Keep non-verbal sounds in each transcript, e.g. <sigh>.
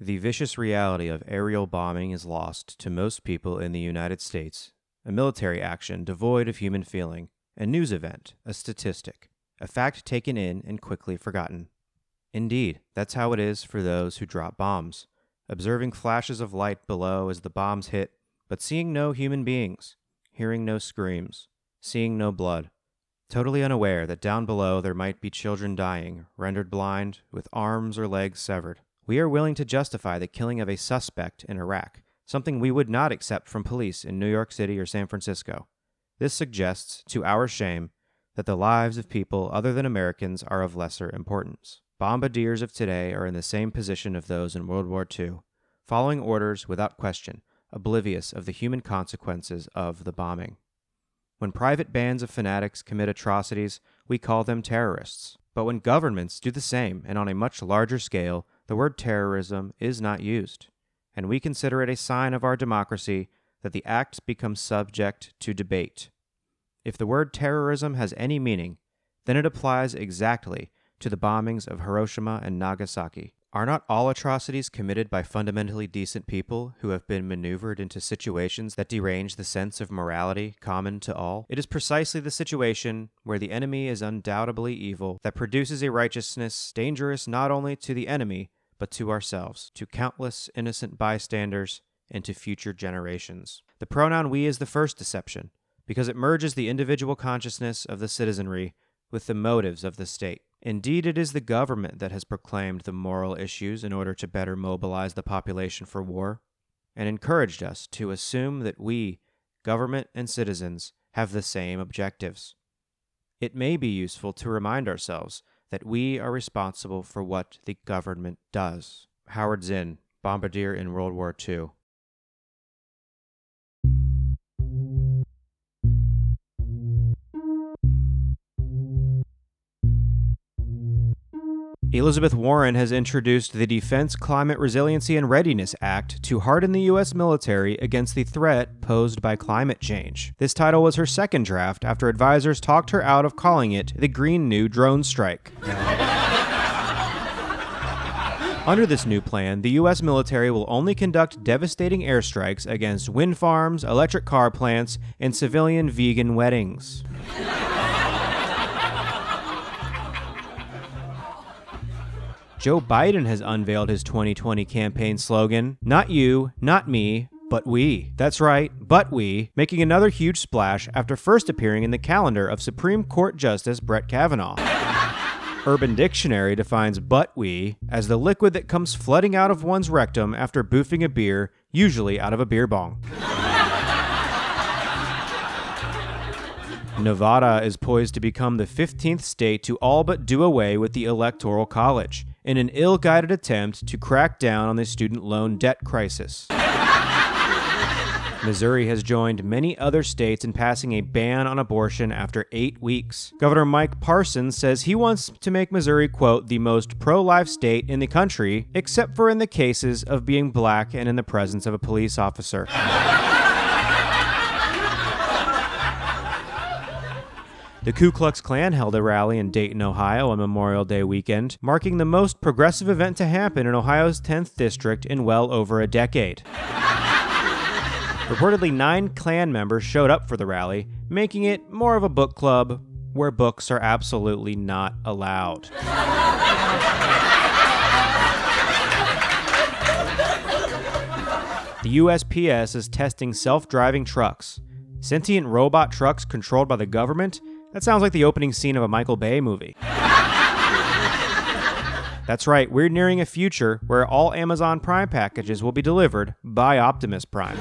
The vicious reality of aerial bombing is lost to most people in the United States, a military action devoid of human feeling, a news event, a statistic, a fact taken in and quickly forgotten. Indeed, that's how it is for those who drop bombs, observing flashes of light below as the bombs hit, but seeing no human beings, hearing no screams, seeing no blood, totally unaware that down below there might be children dying, rendered blind, with arms or legs severed. We are willing to justify the killing of a suspect in Iraq, something we would not accept from police in New York City or San Francisco. This suggests, to our shame, that the lives of people other than Americans are of lesser importance. Bombardiers of today are in the same position of those in World War II, following orders without question, oblivious of the human consequences of the bombing. When private bands of fanatics commit atrocities, we call them terrorists. But when governments do the same and on a much larger scale, the word terrorism is not used, and we consider it a sign of our democracy that the act becomes subject to debate. If the word terrorism has any meaning, then it applies exactly to the bombings of Hiroshima and Nagasaki. Are not all atrocities committed by fundamentally decent people who have been maneuvered into situations that derange the sense of morality common to all? It is precisely the situation where the enemy is undoubtedly evil that produces a righteousness dangerous not only to the enemy, but to ourselves, to countless innocent bystanders, and to future generations. The pronoun we is the first deception, because it merges the individual consciousness of the citizenry with the motives of the state. Indeed, it is the government that has proclaimed the moral issues in order to better mobilize the population for war, and encouraged us to assume that we, government and citizens, have the same objectives. It may be useful to remind ourselves that we are responsible for what the government does. Howard Zinn, bombardier in World War II. Elizabeth Warren has introduced the Defense Climate Resiliency and Readiness Act to harden the U.S. military against the threat posed by climate change. This title was her second draft after advisors talked her out of calling it the Green New Drone Strike. <laughs> Under this new plan, the U.S. military will only conduct devastating airstrikes against wind farms, electric car plants, and civilian vegan weddings. Joe Biden has unveiled his 2020 campaign slogan Not you, not me, but we. That's right, but we, making another huge splash after first appearing in the calendar of Supreme Court Justice Brett Kavanaugh. <laughs> Urban Dictionary defines but we as the liquid that comes flooding out of one's rectum after boofing a beer, usually out of a beer bong. <laughs> Nevada is poised to become the 15th state to all but do away with the Electoral College in an ill guided attempt to crack down on the student loan debt crisis. Missouri has joined many other states in passing a ban on abortion after eight weeks. Governor Mike Parsons says he wants to make Missouri, quote, the most pro life state in the country, except for in the cases of being black and in the presence of a police officer. The Ku Klux Klan held a rally in Dayton, Ohio on Memorial Day weekend, marking the most progressive event to happen in Ohio's 10th district in well over a decade. Reportedly, nine Klan members showed up for the rally, making it more of a book club where books are absolutely not allowed. The USPS is testing self driving trucks. Sentient robot trucks controlled by the government that sounds like the opening scene of a Michael Bay movie. That's right, we're nearing a future where all Amazon Prime packages will be delivered by Optimus Prime.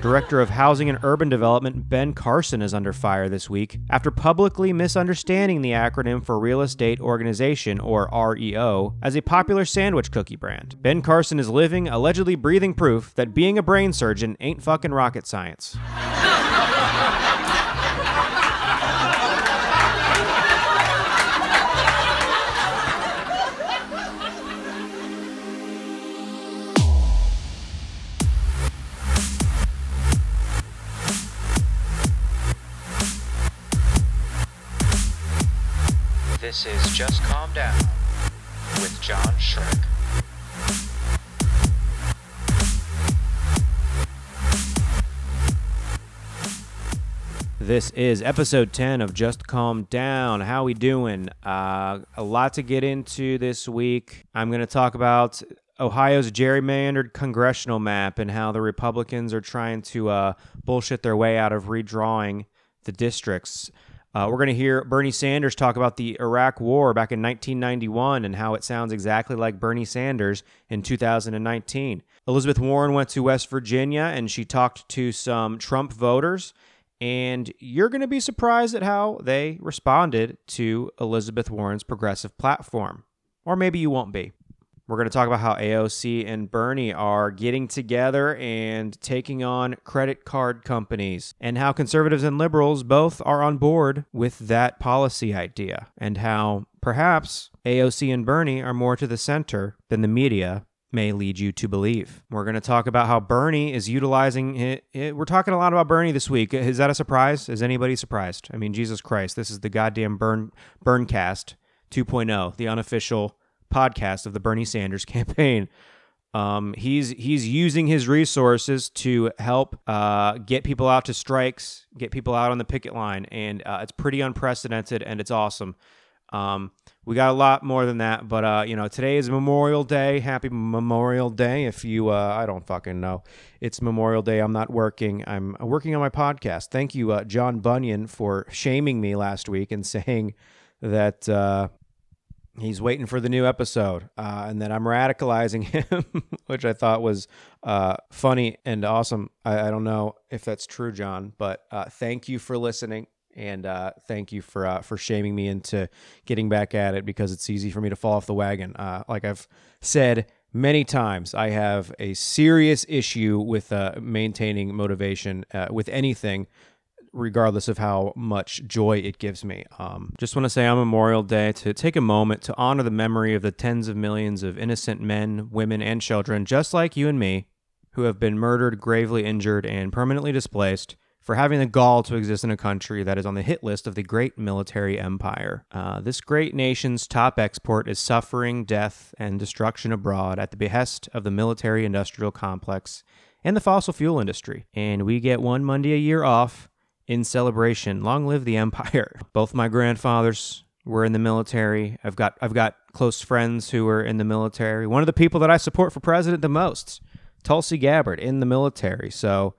Director of Housing and Urban Development Ben Carson is under fire this week after publicly misunderstanding the acronym for Real Estate Organization, or REO, as a popular sandwich cookie brand. Ben Carson is living, allegedly breathing proof that being a brain surgeon ain't fucking rocket science. <laughs> This is Just Calm Down with John Shrek. This is episode 10 of Just Calm Down. How we doing? Uh, a lot to get into this week. I'm going to talk about Ohio's gerrymandered congressional map and how the Republicans are trying to uh, bullshit their way out of redrawing the districts. Uh, we're going to hear Bernie Sanders talk about the Iraq War back in 1991 and how it sounds exactly like Bernie Sanders in 2019. Elizabeth Warren went to West Virginia and she talked to some Trump voters and you're going to be surprised at how they responded to Elizabeth Warren's progressive platform. Or maybe you won't be. We're going to talk about how AOC and Bernie are getting together and taking on credit card companies, and how conservatives and liberals both are on board with that policy idea, and how perhaps AOC and Bernie are more to the center than the media may lead you to believe. We're going to talk about how Bernie is utilizing it, We're talking a lot about Bernie this week. Is that a surprise? Is anybody surprised? I mean, Jesus Christ, this is the goddamn Burn Berncast 2.0, the unofficial podcast of the Bernie Sanders <laughs> campaign. Um, he's he's using his resources to help uh, get people out to strikes, get people out on the picket line, and uh, it's pretty unprecedented and it's awesome. Um, we got a lot more than that, but uh, you know, today is Memorial Day. Happy Memorial Day! If you, uh, I don't fucking know, it's Memorial Day. I'm not working. I'm working on my podcast. Thank you, uh, John Bunyan, for shaming me last week and <laughs> saying that uh, he's waiting for the new episode uh, and that I'm radicalizing <laughs> him, which I thought was uh, funny and awesome. I, I, don't know if that's true, John, but uh, thank you for listening and uh, thank you for uh, for shaming me into getting back at it because it's easy for me to fall off the wagon. Uh, like I've said many times, I have a serious issue with maintaining motivation with anything, regardless of how much joy it gives me. Um, just want to say on Memorial Day to take a moment to honor the memory of the tens of millions of innocent men, women, and children, just like you and me, who have been murdered, gravely injured, and permanently displaced for having the gall to exist in a country that is on the hit list of the great military empire. Uh, this great nation's top export is suffering, death, and destruction abroad at the behest of the military industrial complex and the fossil fuel industry. And we get one Monday a year off in celebration. Long live the empire. <laughs> Both my grandfathers were in the military. I've got I've got close friends who were in the military. One of the people that I support for president the most, Tulsi Gabbard, in the military. So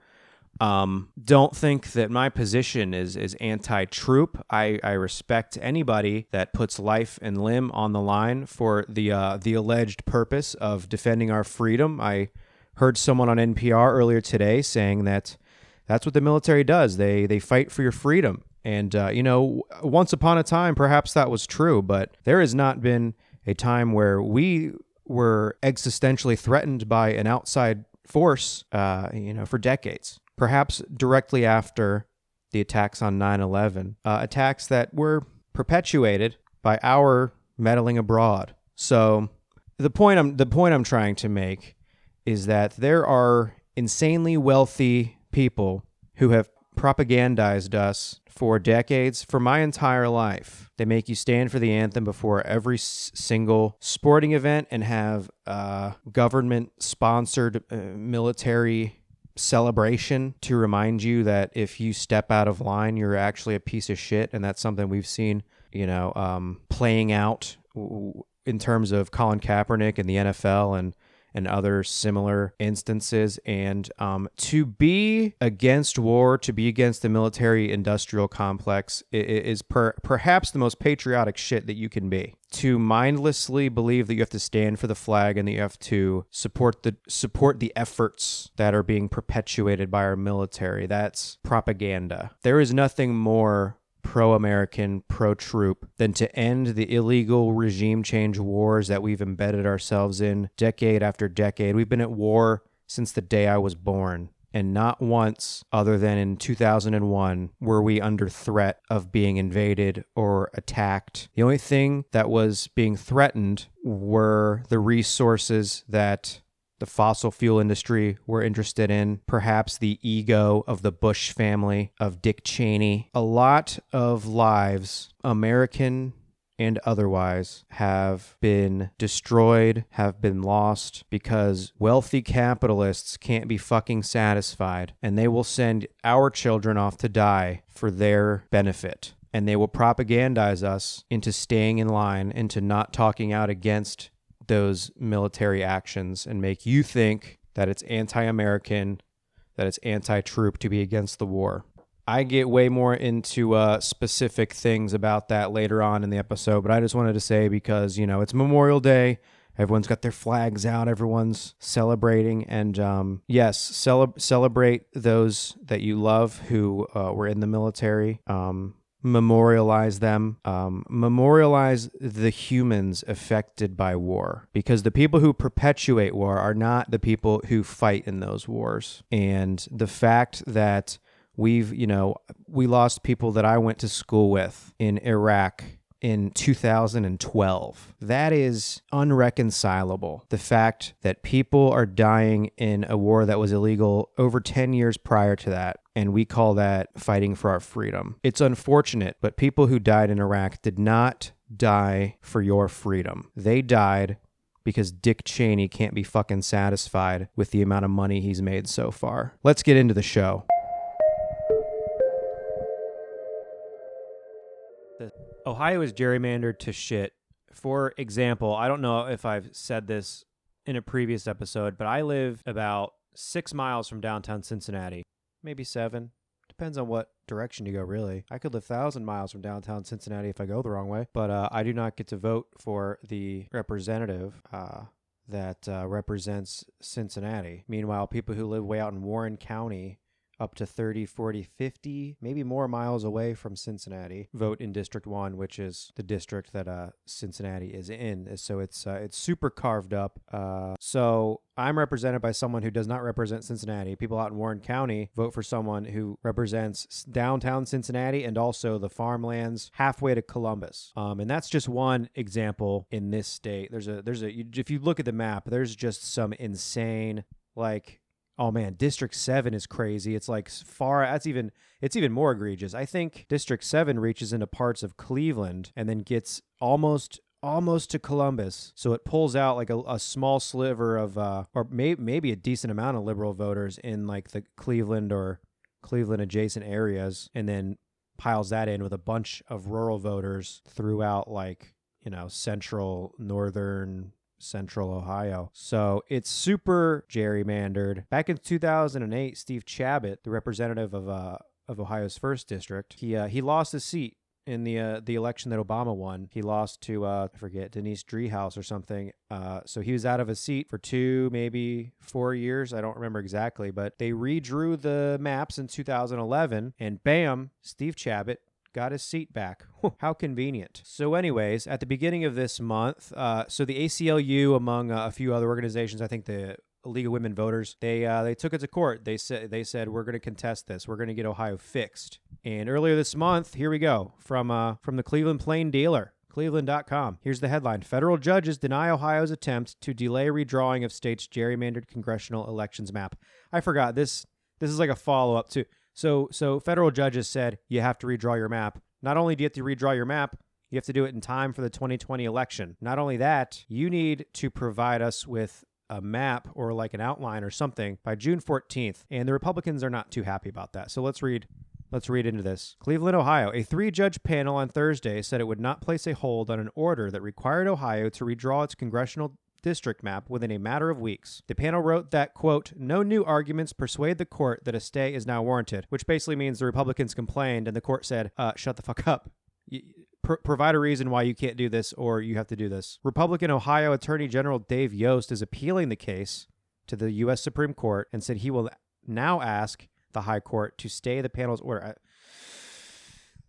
um, don't think that my position is is anti-troop. I, I respect anybody that puts life and limb on the line for the uh, the alleged purpose of defending our freedom. I heard someone on NPR earlier today saying that that's what the military does. They they fight for your freedom. And uh, you know, once upon a time, perhaps that was true, but there has not been a time where we were existentially threatened by an outside force, uh, you know, for decades perhaps directly after the attacks on 9 11, uh, attacks that were perpetuated by our meddling abroad. So the point I'm the point I'm trying to make is that there are insanely wealthy people who have propagandized us for decades, for my entire life. They make you stand for the anthem before every s- single sporting event and have uh, government sponsored uh, military celebration to remind you that if you step out of line, you're actually a piece of shit. And that's something we've seen, you know, um, playing out in terms of Colin Kaepernick and the NFL and and other similar instances. And um, to be against war, to be against the military industrial complex is per- perhaps the most patriotic shit that you can be. To mindlessly believe that you have to stand for the flag and that you have to support the support the efforts that are being perpetuated by our military. That's propaganda. There is nothing more pro American, pro troop than to end the illegal regime change wars that we've embedded ourselves in decade after decade. We've been at war since the day I was born. And not once, other than in 2001, were we under threat of being invaded or attacked. The only thing that was being threatened were the resources that the fossil fuel industry were interested in, perhaps the ego of the Bush family, of Dick Cheney. A lot of lives, American and otherwise, have been destroyed, have been lost because wealthy capitalists can't be fucking satisfied and they will send our children off to die for their benefit. And they will propagandize us into staying in line, into not talking out against those military actions, and make you think that it's anti American, that it's anti troop to be against the war. I get way more into uh, specific things about that later on in the episode, but I just wanted to say because, you know, it's Memorial Day. Everyone's got their flags out. Everyone's celebrating. And um, yes, cele- celebrate those that you love who uh, were in the military. Um, memorialize them, um, memorialize the humans affected by war, because the people who perpetuate war are not the people who fight in those wars. And the fact that we've, you know, we lost people that I went to school with in Iraq in 2012. That is unreconcilable. The fact that people are dying in a war that was illegal over 10 years prior to that. And we call that fighting for our freedom. It's unfortunate, but people who died in Iraq did not die for your freedom. They died because Dick Cheney can't be fucking satisfied with the amount of money he's made so far. Let's get into the show. Ohio is gerrymandered to shit. For example, I don't know if I've said this in a previous episode, but I live about six miles from downtown Cincinnati, maybe seven. Depends on what direction you go, really. I could live thousand miles from downtown Cincinnati if I go the wrong way, but uh, I do not get to vote for the representative. Uh, that uh, represents Cincinnati. Meanwhile, people who live way out in Warren County up to 30, 40, 50, maybe more miles away from Cincinnati, vote in District 1, which is the district that uh, Cincinnati is in. So it's uh, it's super carved up. Uh, so I'm represented by someone who does not represent Cincinnati. People out in Warren County vote for someone who represents downtown Cincinnati and also the farmlands halfway to Columbus. Um, and that's just one example in this state. There's a there's a if you look at the map, there's just some insane like oh man, District 7 is crazy. It's like far that's even it's even more egregious. I think District 7 reaches into parts of Cleveland and then gets almost almost to Columbus. So it pulls out like a, a small sliver of uh or may, maybe a decent amount of liberal voters in like the Cleveland or Cleveland adjacent areas and then piles that in with a bunch of rural voters throughout like, you know, central northern central Ohio. So it's super gerrymandered. Back in 2008, Steve Chabot, the representative of uh, of Ohio's first district, he uh, he lost his seat in the uh, the election that Obama won. He lost to uh, I forget Denise Driehaus or something. Uh, so he was out of a seat for two, maybe four years. I don't remember exactly, but they redrew the maps in 2011, and bam, Steve Chabot got his seat back. <laughs> How convenient. So, anyways, at the beginning of this month, uh, so the ACLU, among uh, a few other organizations, I think the League of Women Voters, they uh, they took it to court. They said they said we're going to contest this. We're going to get Ohio fixed. And earlier this month, here we go from uh, from the Cleveland Plain Dealer. Cleveland.com. Here's the headline Federal judges deny Ohio's attempt to delay redrawing of state's gerrymandered congressional elections map. I forgot this. This is like a follow up to so so federal judges said you have to redraw your map. Not only do you have to redraw your map, you have to do it in time for the 2020 election. Not only that, you need to provide us with a map or like an outline or something by June 14th. And the Republicans are not too happy about that. So let's read Let's read into this. Cleveland, Ohio. A three judge panel on Thursday said it would not place a hold on an order that required Ohio to redraw its congressional district map within a matter of weeks. The panel wrote that, quote, no new arguments persuade the court that a stay is now warranted, which basically means the Republicans complained and the court said, uh, shut the fuck up. provide a reason why you can't do this or you have to do this. Republican Ohio Attorney General Dave Yost is appealing the case to the U.S. Supreme Court and said he will now ask the High Court to stay the panel's order.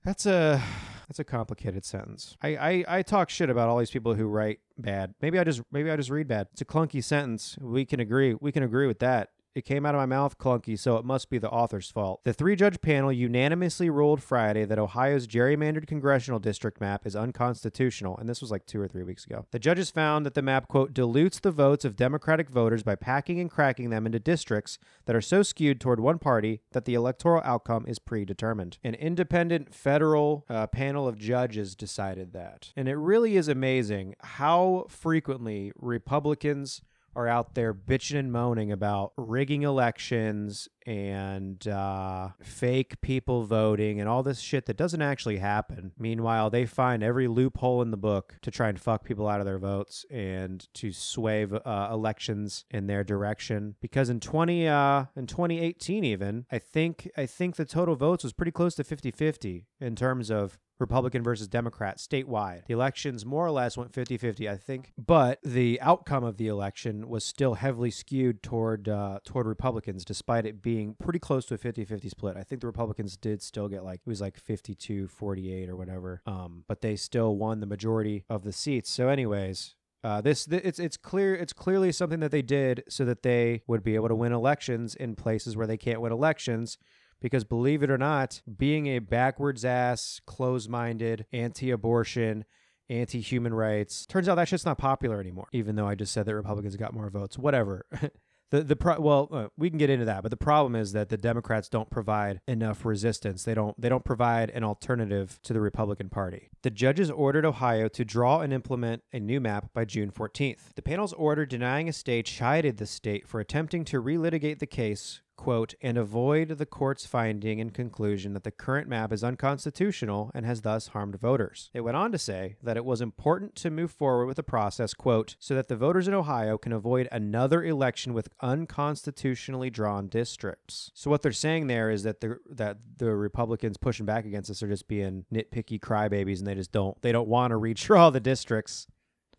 That's a <sighs> that's a complicated sentence. I, I, I talk shit about all these people who write bad. Maybe I just maybe I just read bad. It's a clunky sentence. We can agree. We can agree with that. It came out of my mouth clunky, so it must be the author's fault. The three judge panel unanimously ruled Friday that Ohio's gerrymandered congressional district map is unconstitutional, and this was like two or three weeks ago. The judges found that the map, quote, dilutes the votes of Democratic voters by packing and cracking them into districts that are so skewed toward one party that the electoral outcome is predetermined. An independent federal uh, panel of judges decided that. And it really is amazing how frequently Republicans are out there bitching and moaning about rigging elections and uh, fake people voting and all this shit that doesn't actually happen. Meanwhile, they find every loophole in the book to try and fuck people out of their votes and to sway uh, elections in their direction. Because in twenty uh, in 2018, even I think I think the total votes was pretty close to 50-50 in terms of Republican versus Democrat statewide. The elections more or less went 50 50, I think, but the outcome of the election was still heavily skewed toward uh, toward Republicans, despite it being pretty close to a 50 50 split. I think the Republicans did still get like, it was like 52 48 or whatever, um, but they still won the majority of the seats. So, anyways, uh, this th- it's it's clear it's clearly something that they did so that they would be able to win elections in places where they can't win elections because believe it or not, being a backwards ass, close minded, anti abortion, anti human rights, turns out that shit's not popular anymore, even though I just said that Republicans got more votes. Whatever. <laughs> The, the pro- well uh, we can get into that but the problem is that the democrats don't provide enough resistance. They don't they don't provide an alternative to the republican party. The judges ordered ohio to draw and implement a new map by june 14th the panel's order denying a stay chided the state for attempting to relitigate the case quote, and avoid the court's finding and conclusion that the current map is unconstitutional and has thus harmed voters. It went on to say that it was important to move forward with the process, quote, so that the voters in Ohio can avoid another election with unconstitutionally drawn districts. So what they're saying there is that the that the Republicans pushing back against this are just being nitpicky crybabies and they just don't they don't want to redraw the districts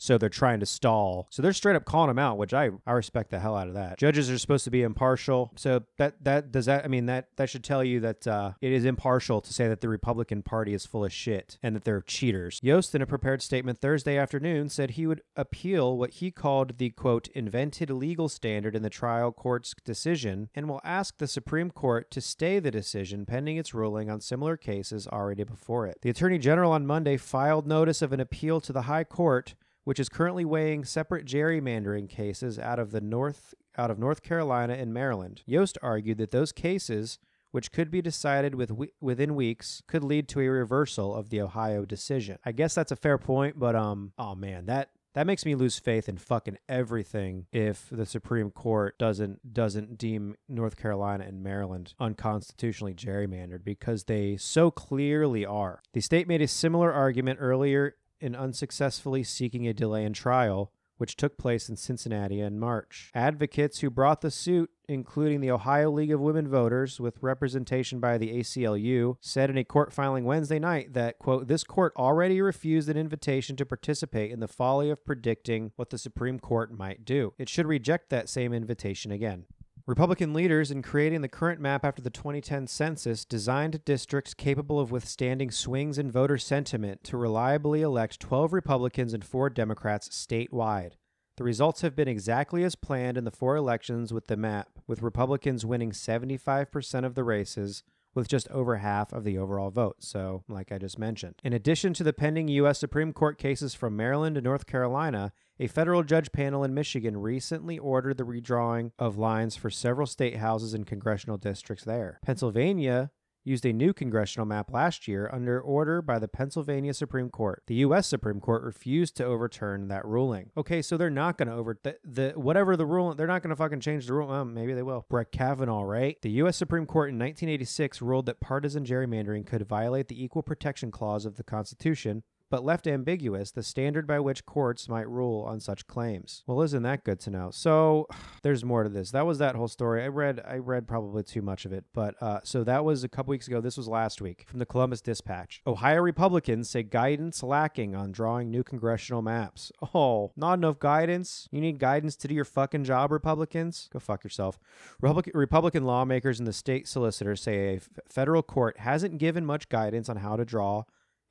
so they're trying to stall. So they're straight up calling him out, which I, I respect the hell out of that. Judges are supposed to be impartial. So that that does that I mean that that should tell you that uh, it is impartial to say that the Republican Party is full of shit and that they're cheaters. Yost in a prepared statement Thursday afternoon said he would appeal what he called the quote invented legal standard in the trial court's decision and will ask the Supreme Court to stay the decision pending its ruling on similar cases already before it. The Attorney General on Monday filed notice of an appeal to the High Court which is currently weighing separate gerrymandering cases out of the North out of North Carolina and Maryland. Yost argued that those cases which could be decided with within weeks could lead to a reversal of the Ohio decision. I guess that's a fair point, but um oh man, that that makes me lose faith in fucking everything if the Supreme Court doesn't doesn't deem North Carolina and Maryland unconstitutionally gerrymandered because they so clearly are. The state made a similar argument earlier in unsuccessfully seeking a delay in trial, which took place in Cincinnati in March. Advocates who brought the suit, including the Ohio League of Women Voters with representation by the ACLU, said in a court filing Wednesday night that, quote, this court already refused an invitation to participate in the folly of predicting what the Supreme Court might do. It should reject that same invitation again. Republican leaders, in creating the current map after the 2010 census, designed districts capable of withstanding swings in voter sentiment to reliably elect 12 Republicans and 4 Democrats statewide. The results have been exactly as planned in the four elections with the map, with Republicans winning 75% of the races, with just over half of the overall vote. So, like I just mentioned. In addition to the pending U.S. Supreme Court cases from Maryland and North Carolina, a federal judge panel in Michigan recently ordered the redrawing of lines for several state houses and congressional districts there. Pennsylvania used a new congressional map last year under order by the Pennsylvania Supreme Court. The U.S. Supreme Court refused to overturn that ruling. Okay, so they're not going to over the, the whatever the rule. They're not going to fucking change the rule. Well, maybe they will. Brett Kavanaugh, right? The U.S. Supreme Court in 1986 ruled that partisan gerrymandering could violate the Equal Protection Clause of the Constitution but left ambiguous the standard by which courts might rule on such claims. Well, isn't that good to know? So <sighs> there's more to this. That was that whole story. I read I read probably too much of it, but uh, so that was a couple weeks ago. This was last week from the Columbus Dispatch. Ohio Republicans say guidance lacking on drawing new congressional maps. Oh, not enough guidance. You need guidance to do your fucking job, Republicans. Go fuck yourself. Republican lawmakers and the state solicitor say a federal court hasn't given much guidance on how to draw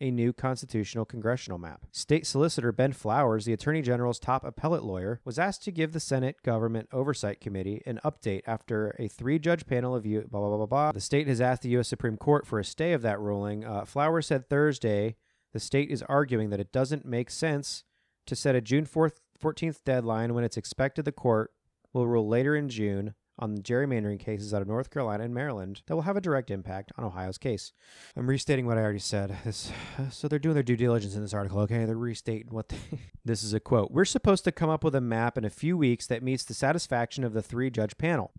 a new constitutional congressional map. State Solicitor Ben Flowers, the Attorney General's top appellate lawyer, was asked to give the Senate Government Oversight Committee an update after a three judge panel of you, blah, blah, blah, blah, blah. The state has asked the U.S. Supreme Court for a stay of that ruling. Uh, Flowers said Thursday the state is arguing that it doesn't make sense to set a June 4th, 14th deadline when it's expected the court will rule later in June on the gerrymandering cases out of North Carolina and Maryland that will have a direct impact on Ohio's case. I'm restating what I already said. <sighs> So they're doing their due diligence in this article. Okay, they're restating what. They, <laughs> this is a quote. We're supposed to come up with a map in a few weeks that meets the satisfaction of the three-judge panel.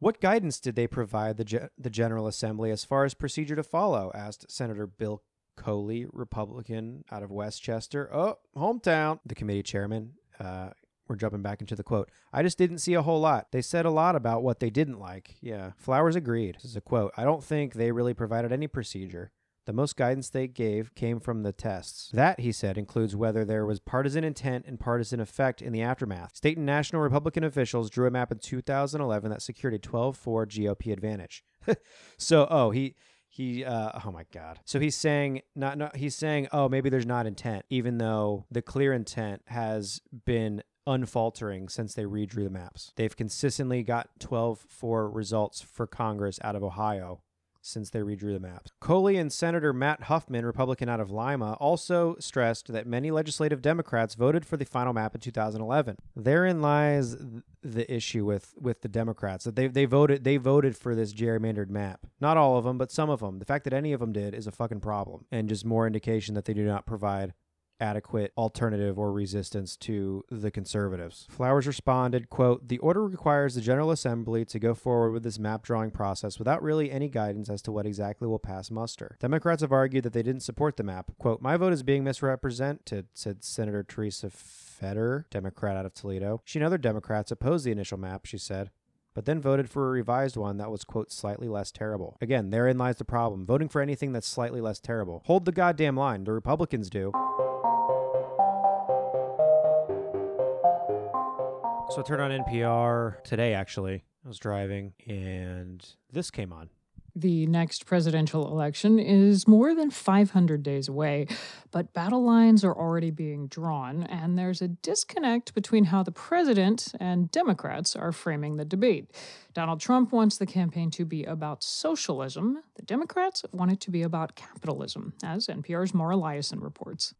What guidance did they provide the ge- the General Assembly as far as procedure to follow? asked Senator Bill Coley, Republican out of Westchester. Oh, hometown. The committee chairman. Uh, we're jumping back into the quote. I just didn't see a whole lot. They said a lot about what they didn't like. Yeah. Flowers agreed. This is a quote. I don't think they really provided any procedure. The most guidance they gave came from the tests. That, he said, includes whether there was partisan intent and partisan effect in the aftermath. State and national Republican officials drew a map in 2011 that secured a 12 4 GOP advantage. <laughs> so, oh, he he uh, oh my god so he's saying not, not he's saying oh maybe there's not intent even though the clear intent has been unfaltering since they redrew the maps they've consistently got 12 4 results for congress out of ohio since they redrew the maps. Coley and Senator Matt Huffman, Republican out of Lima, also stressed that many legislative Democrats voted for the final map in 2011. Therein lies the issue with with the Democrats that they they voted they voted for this gerrymandered map. Not all of them, but some of them. The fact that any of them did is a fucking problem and just more indication that they do not provide adequate alternative or resistance to the conservatives. Flowers responded, quote, "The order requires the General Assembly to go forward with this map drawing process without really any guidance as to what exactly will pass muster. Democrats have argued that they didn't support the map. Quote, "My vote is being misrepresented," said Senator Teresa Fedor, Democrat out of Toledo. She and other Democrats opposed the initial map, she said but then voted for a revised one that was, quote, slightly less terrible. Again, therein lies the problem. Voting for anything that's slightly less terrible. Hold the goddamn line. The Republicans do. So I turned on NPR today, actually. I was driving and this came on. The next presidential election is more than 500 days away, but battle lines are already being drawn, and there's a disconnect between how the president and Democrats are framing the debate. Donald Trump wants the campaign to be about socialism. The Democrats want it to be about capitalism, as NPR's Mara Liasson reports.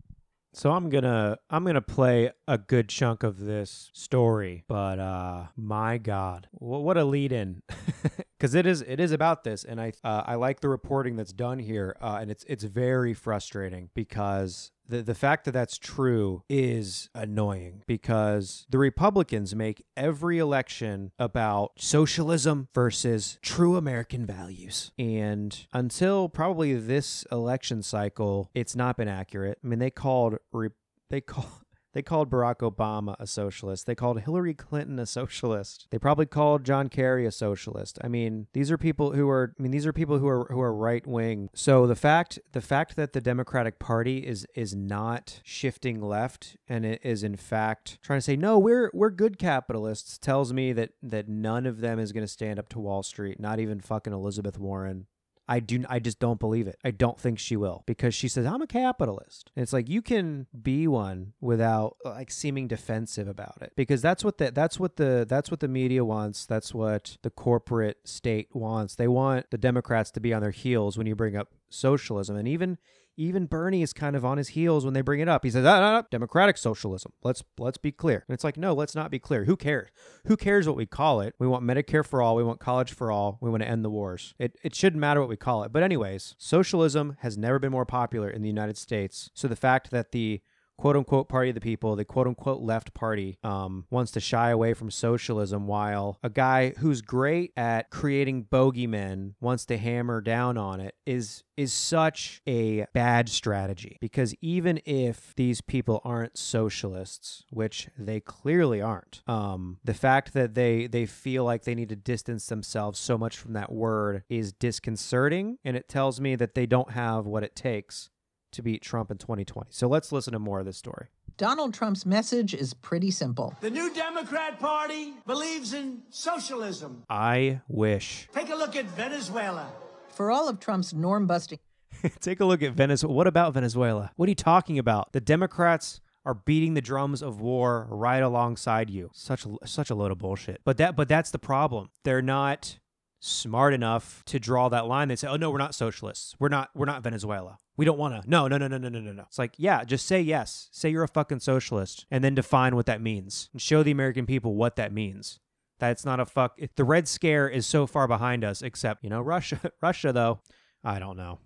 So I'm gonna I'm gonna play a good chunk of this story, but uh, my God, what, what a lead in, <laughs> because it is it is about this, and I uh, I like the reporting that's done here, uh, and it's it's very frustrating because the, the fact that that's true is annoying because the Republicans make every election about socialism versus true American values. And until probably this election cycle, it's not been accurate. I mean, they called re- they call they called Barack Obama a socialist. They called Hillary Clinton a socialist. They probably called John Kerry a socialist. I mean, these are people who are I mean, these are people who are who are right wing. So the fact the fact that the Democratic Party is is not shifting left and it is in fact trying to say no, we're we're good capitalists tells me that that none of them is going to stand up to Wall Street, not even fucking Elizabeth Warren. I do I just don't believe it. I don't think she will because she says I'm a capitalist. And it's like you can be one without like seeming defensive about it because that's what the that's what the that's what the media wants. That's what the corporate state wants. They want the Democrats to be on their heels when you bring up socialism and even even Bernie is kind of on his heels when they bring it up. He says, ah, no, no, democratic socialism. Let's let's be clear. And it's like, no, let's not be clear. Who cares? Who cares what we call it? We want Medicare for all. We want college for all. We want to end the wars. It, it shouldn't matter what we call it. But anyways, socialism has never been more popular in the United States. So the fact that the quote unquote party of the people, the quote unquote left party, um, wants to shy away from socialism, while a guy who's great at creating bogeymen wants to hammer down on it is is such a bad strategy. Because even if these people aren't socialists, which they clearly aren't, um, the fact that they they feel like they need to distance themselves so much from that word is disconcerting, and it tells me that they don't have what it takes to beat Trump in 2020. So let's listen to more of this story. Donald Trump's message is pretty simple. The new Democrat Party believes in socialism. I wish. Take a look at Venezuela. For all of Trump's norm busting. <laughs> Take a look at Venezuela. What about Venezuela? What are you talking about? The Democrats are beating the drums of war right alongside you. Such such a load of bullshit. But that but that's the problem. They're not smart enough to draw that line. They say, "Oh no, we're not socialists. We're not we're not Venezuela. We don't want to." No, no, no, no, no, no, no, no. It's like, yeah, just say yes. Say you're a fucking socialist and then define what that means and show the American people what that means. That's not a fuck. The Red Scare is so far behind us, except, you know, Russia. <laughs> Russia, though, I don't know.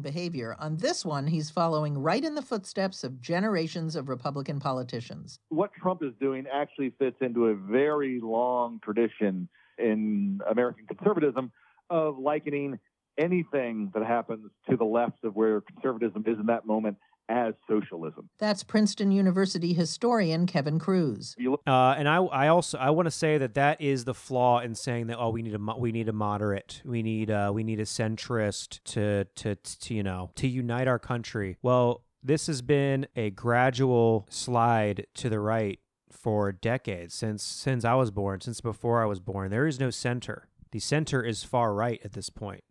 Behavior. On this one, he's following right in the footsteps of generations of Republican politicians. What Trump is doing actually fits into a very long tradition in American conservatism of likening anything that happens to the left of where conservatism is in that moment as socialism. That's Princeton University historian Kevin Kruse. Uh, and I, I also I want to say that that is the flaw in saying that oh we need a we need a moderate we need uh we need a centrist to to to you know to unite our country. Well, this has been a gradual slide to the right for decades since since I was born, since before I was born. There is no center. The center is far right at this point.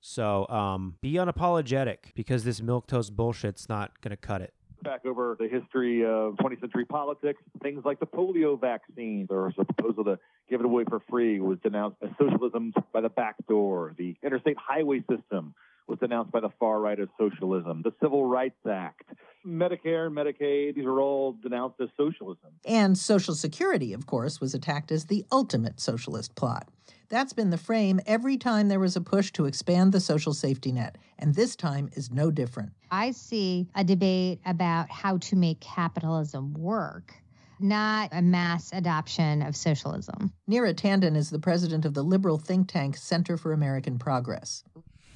So um, be unapologetic because this milk toast bullshit's not going to cut it. Back over the history of 20th century politics, things like the polio vaccine, or a proposal to give it away for free, was denounced as socialism by the back door. The interstate highway system was denounced by the far right as socialism. The Civil Rights Act, Medicare, Medicaid, these are all denounced as socialism. And Social Security, of course, was attacked as the ultimate socialist plot. That's been the frame every time there was a push to expand the social safety net, and this time is no different. I see a debate about how to make capitalism work not a mass adoption of socialism. Neera Tanden is the president of the liberal think tank Center for American Progress.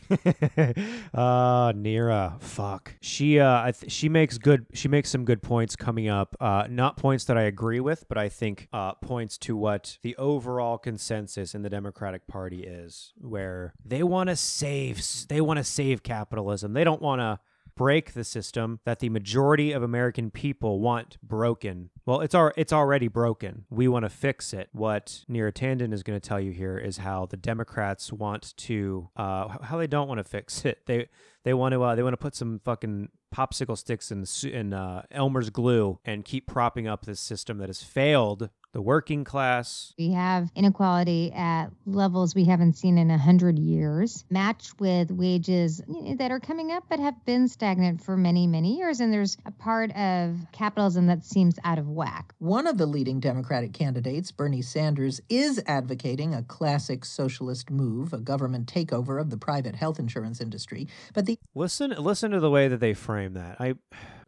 <laughs> uh Neera, fuck. She uh th- she makes good she makes some good points coming up. Uh not points that I agree with, but I think uh points to what the overall consensus in the Democratic Party is where they want to save they want to save capitalism. They don't want to break the system that the majority of American people want broken. Well, it's our it's already broken. We want to fix it. What Neera Tanden is going to tell you here is how the Democrats want to uh, how they don't want to fix <laughs> it. They they want to uh, they want to put some fucking popsicle sticks in in uh, Elmer's glue and keep propping up this system that has failed the working class. We have inequality at levels we haven't seen in 100 years, matched with wages that are coming up but have been stagnant for many, many years. And there's a part of capitalism that seems out of whack. One of the leading Democratic candidates, Bernie Sanders, is advocating a classic socialist move, a government takeover of the private health insurance industry. But the listen, listen to the way that they frame that. I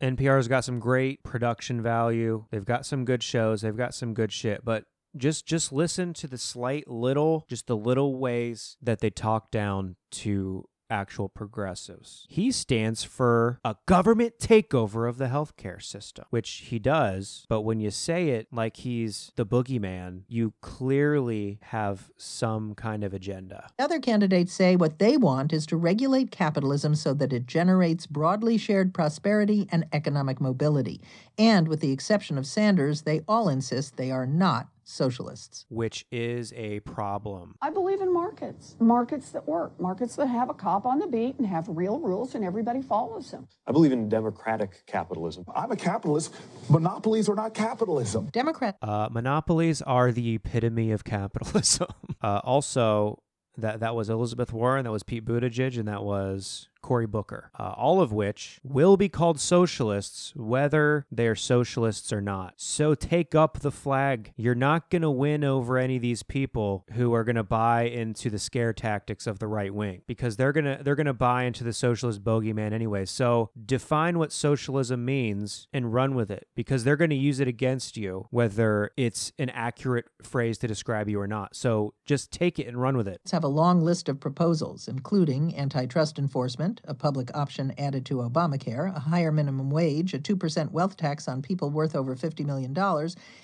NPR's got some great production value. They've got some good shows. They've got some good shit. But just just listen to the slight little, just the little ways that they talk down to actual progressives. He stands for a government takeover of the healthcare system, which he does, but when you say it like he's the boogeyman, you clearly have some kind of agenda. Other candidates say what they want is to regulate capitalism so that it generates broadly shared prosperity and economic mobility. And with the exception of Sanders, they all insist they are not socialists. Which is a problem. I believe in markets, markets that work, markets that have a cop on the beat and have real rules and everybody follows them. I believe in democratic capitalism. I'm a capitalist. Monopolies are not capitalism. Democrat. Uh, monopolies are the epitome of capitalism. <laughs> uh, also, that that was Elizabeth Warren, that was Pete Buttigieg, and that was Cory Booker, uh, all of which will be called socialists whether they're socialists or not. So take up the flag. You're not going to win over any of these people who are going to buy into the scare tactics of the right wing because they're going to they're going to buy into the socialist bogeyman anyway. So define what socialism means and run with it because they're going to use it against you whether it's an accurate phrase to describe you or not. So just take it and run with it. Let's have a long list of proposals including antitrust enforcement a public option added to Obamacare, a higher minimum wage, a 2% wealth tax on people worth over $50 million,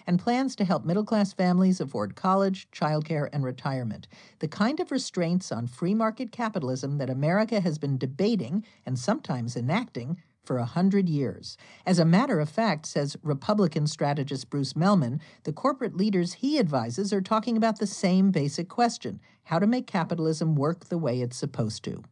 and plans to help middle class families afford college, childcare, and retirement. The kind of restraints on free market capitalism that America has been debating and sometimes enacting for a hundred years. As a matter of fact, says Republican strategist Bruce Mehlman, the corporate leaders he advises are talking about the same basic question how to make capitalism work the way it's supposed to.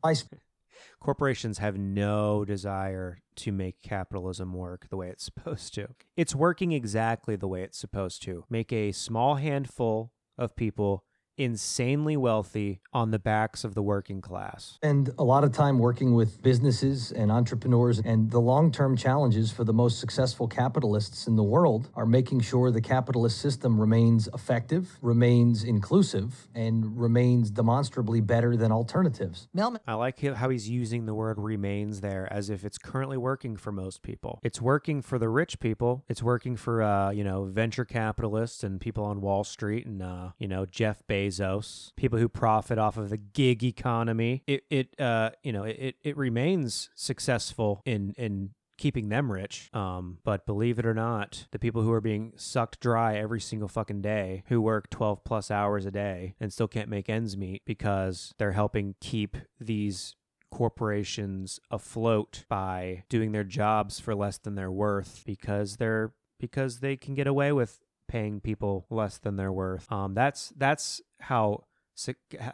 Corporations have no desire to make capitalism work the way it's <laughs> supposed to. It's working exactly the way it's supposed to. Make a small handful of people insanely wealthy on the backs of the working class. And a lot of time working with businesses and entrepreneurs. And the long term challenges for the most successful capitalists in the world are making sure the capitalist system remains effective, remains inclusive, and remains demonstrably better than alternatives. Mehlman. I like how he's using the word remains there as if it's currently working for most people. It's working for the rich people. It's working for, uh, you know, venture capitalists and people on Wall Street and, uh, you know, Jeff Bezos Bezos, people who profit off of the gig economy. It it uh you know it it remains successful in in keeping them rich. Um, but believe it or not, the people who are being sucked dry every single fucking day, who work 12 plus hours a day and still can't make ends meet because they're helping keep these corporations afloat by doing their jobs for less than they're worth because they're because they can get away with paying people less than they're worth. Um, that's that's how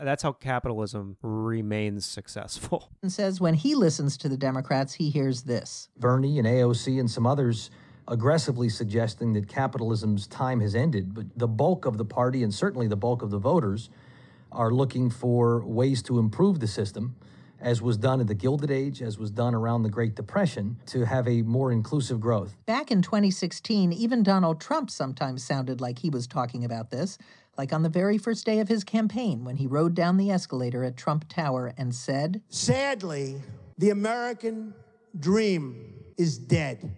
that's how capitalism remains successful. <laughs> And says when he listens to the Democrats, he hears this. Bernie and AOC and some others aggressively suggesting that capitalism's time has ended, but the bulk of the party and certainly the bulk of the voters are looking for ways to improve the system as was done in the Gilded Age, as was done around the Great Depression, to have a more inclusive growth. Back in 2016, even Donald Trump sometimes sounded like he was talking about this, like on the very first day of his campaign when he rode down the escalator at Trump Tower and said, Sadly, the American dream is dead.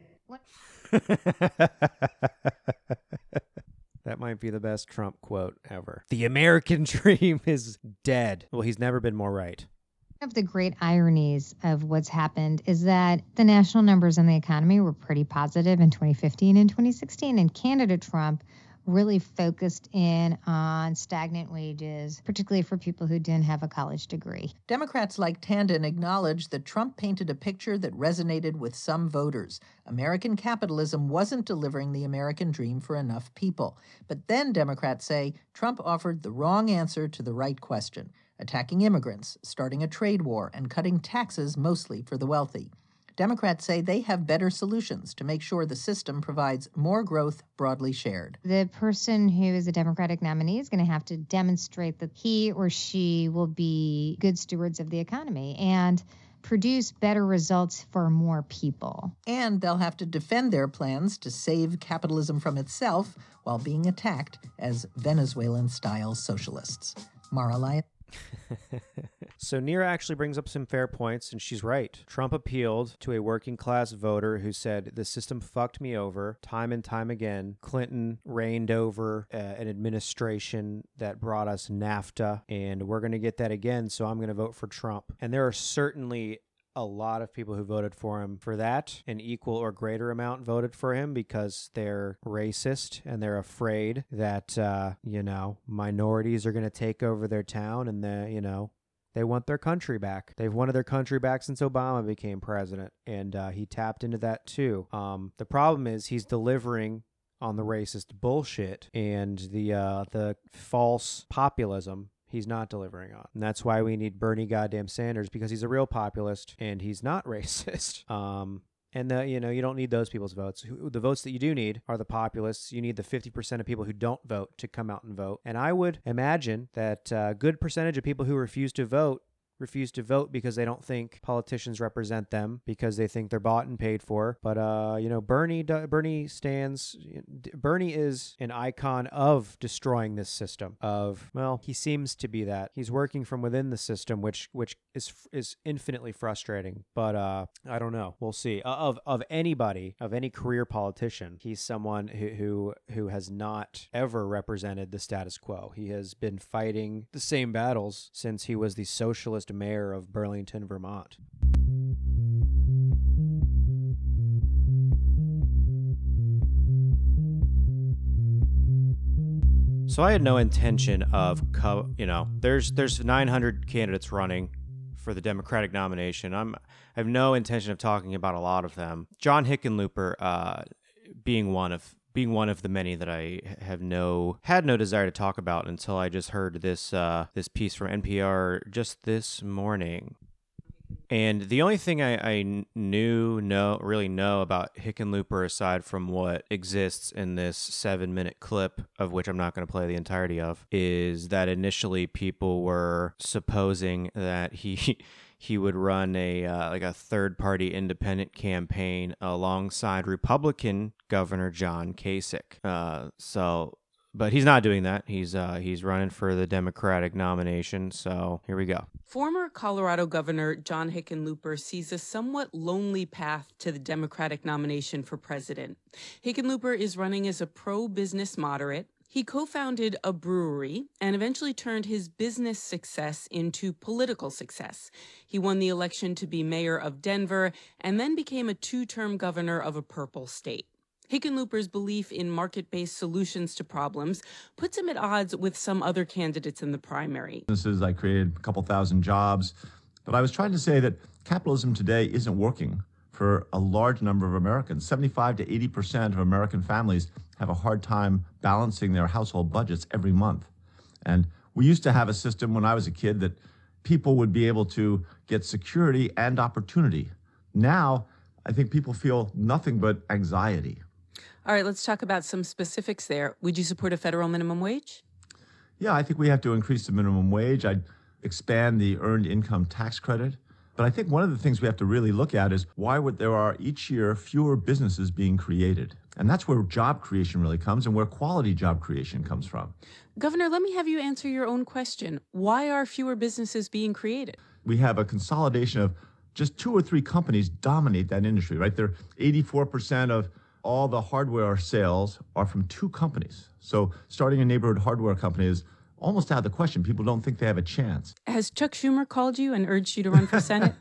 <laughs> That might be the best Trump quote ever. The American <laughs> dream is dead. Well, he's never been more right of the great ironies of what's happened is that the national numbers in the economy were pretty positive in 2015 and 2016, and candidate Trump really focused in on stagnant wages, particularly for people who didn't have a college degree. Democrats like Tanden acknowledge that Trump painted a picture that resonated with some voters. American capitalism wasn't delivering the American dream for enough people. But then Democrats say Trump offered the wrong answer to the right question attacking immigrants, starting a trade war, and cutting taxes mostly for the wealthy. Democrats say they have better solutions to make sure the system provides more growth broadly shared. The person who is a Democratic nominee is going to have to demonstrate that he or she will be good stewards of the economy and produce better results for more people. And they'll have to defend their plans to save capitalism from itself while being attacked as Venezuelan style socialists. Mara Liasson. <laughs> so Neera actually brings up some fair points, and she's right. Trump appealed to a working class voter who said, The system fucked me over time and time again. Clinton reigned over uh, an administration that brought us NAFTA, and we're going to get that again, so I'm going to vote for Trump. And there are certainly a lot of people who voted for him for that. An equal or greater amount voted for him because they're racist and they're afraid that, uh, you know, minorities are going to take over their town and the, you know, they want their country back. They've wanted their country back since Obama became president, and uh, he tapped into that too. Um, the problem is he's delivering on the racist bullshit and the uh, the false populism he's not delivering on. And that's why we need Bernie goddamn Sanders because he's a real populist and he's not <laughs> racist. Um, and the, you know you don't need those people's votes. The votes that you do need are the populists. You need the 50% of people who don't vote to come out and vote. And I would imagine that a good percentage of people who refuse to vote refuse to vote because they don't think politicians represent them because they think they're bought and paid for. But uh, you know, Bernie Bernie stands. Bernie is an icon of destroying this system. Of well, he seems to be that. He's working from within the system, which which is is infinitely frustrating. But uh, I don't know. We'll see. Uh, of of anybody of any career politician, he's someone who who who has not ever represented the status quo. He has been fighting the same battles since he was the socialist mayor of Burlington, Vermont. So I had no intention of, co- you know, there's there's 900 candidates running for the Democratic nomination. I'm I have no intention of talking about a lot of them. John Hickenlooper uh, being one of being one of the many that I have no had no desire to talk about until I just heard this uh, this piece from NPR just this morning. And the only thing I, I knew, know, really know about Hickenlooper, aside from what exists in this seven minute clip, of which I'm not going to play the entirety of, is that initially people were supposing that he. <laughs> he would run a uh, like a third party independent campaign alongside Republican Governor John Kasich. Uh, so but he's not doing that. He's uh, he's running for the Democratic nomination. So here we go. Former Colorado Governor John Hickenlooper sees a somewhat lonely path to the Democratic nomination for president. Hickenlooper is running as a pro-business moderate. He co founded a brewery and eventually turned his business success into political success. He won the election to be mayor of Denver and then became a two term governor of a purple state. Hickenlooper's belief in market based solutions to problems puts him at odds with some other candidates in the primary. Businesses, I created a couple thousand jobs, but I was trying to say that capitalism today isn't working for a large number of Americans. 75 to 80% of American families have a hard time balancing their household budgets every month. And we used to have a system when I was a kid that people would be able to get security and opportunity. Now, I think people feel nothing but anxiety. All right, let's talk about some specifics there. Would you support a federal minimum wage? Yeah, I think we have to increase the minimum wage. I'd expand the earned income tax credit. But I think one of the things we have to really look at is why would there are each year fewer businesses being created? And that's where job creation really comes and where quality job creation comes from. Governor, let me have you answer your own question. Why are fewer businesses being created? We have a consolidation of just two or three companies dominate that industry, right? They're 84% of all the hardware sales are from two companies. So starting a neighborhood hardware company is almost out of the question. People don't think they have a chance. Has Chuck Schumer called you and urged you to run for Senate?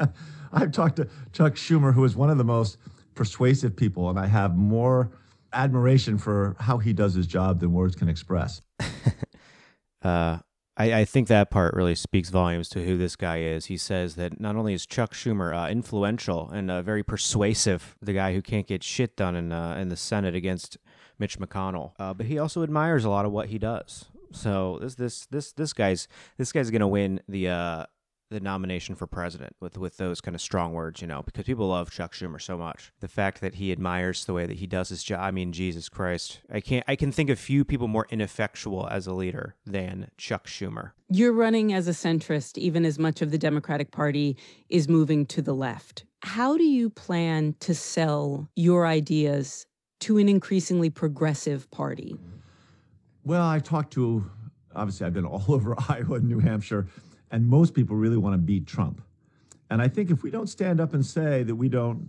<laughs> I've talked to Chuck Schumer, who is one of the most persuasive people, and I have more admiration for how he does his job than words can express. <laughs> uh, I, I, think that part really speaks volumes to who this guy is. He says that not only is Chuck Schumer uh, influential and uh, very persuasive, the guy who can't get shit done in uh, in the Senate against Mitch McConnell, uh, but he also admires a lot of what he does. So this this this this guy's this guy's gonna win the uh, the nomination for president with with those kind of strong words, you know, because people love Chuck Schumer so much. The fact that he admires the way that he does his job, I mean, Jesus Christ, I can't I can think of few people more ineffectual as a leader than Chuck Schumer. You're running as a centrist, even as much of the Democratic Party is moving to the left. How do you plan to sell your ideas to an increasingly progressive party? Well, I've talked to obviously I've been all <laughs> over Iowa and New Hampshire and most people really want to beat Trump. And I think if we don't stand up and say that we don't,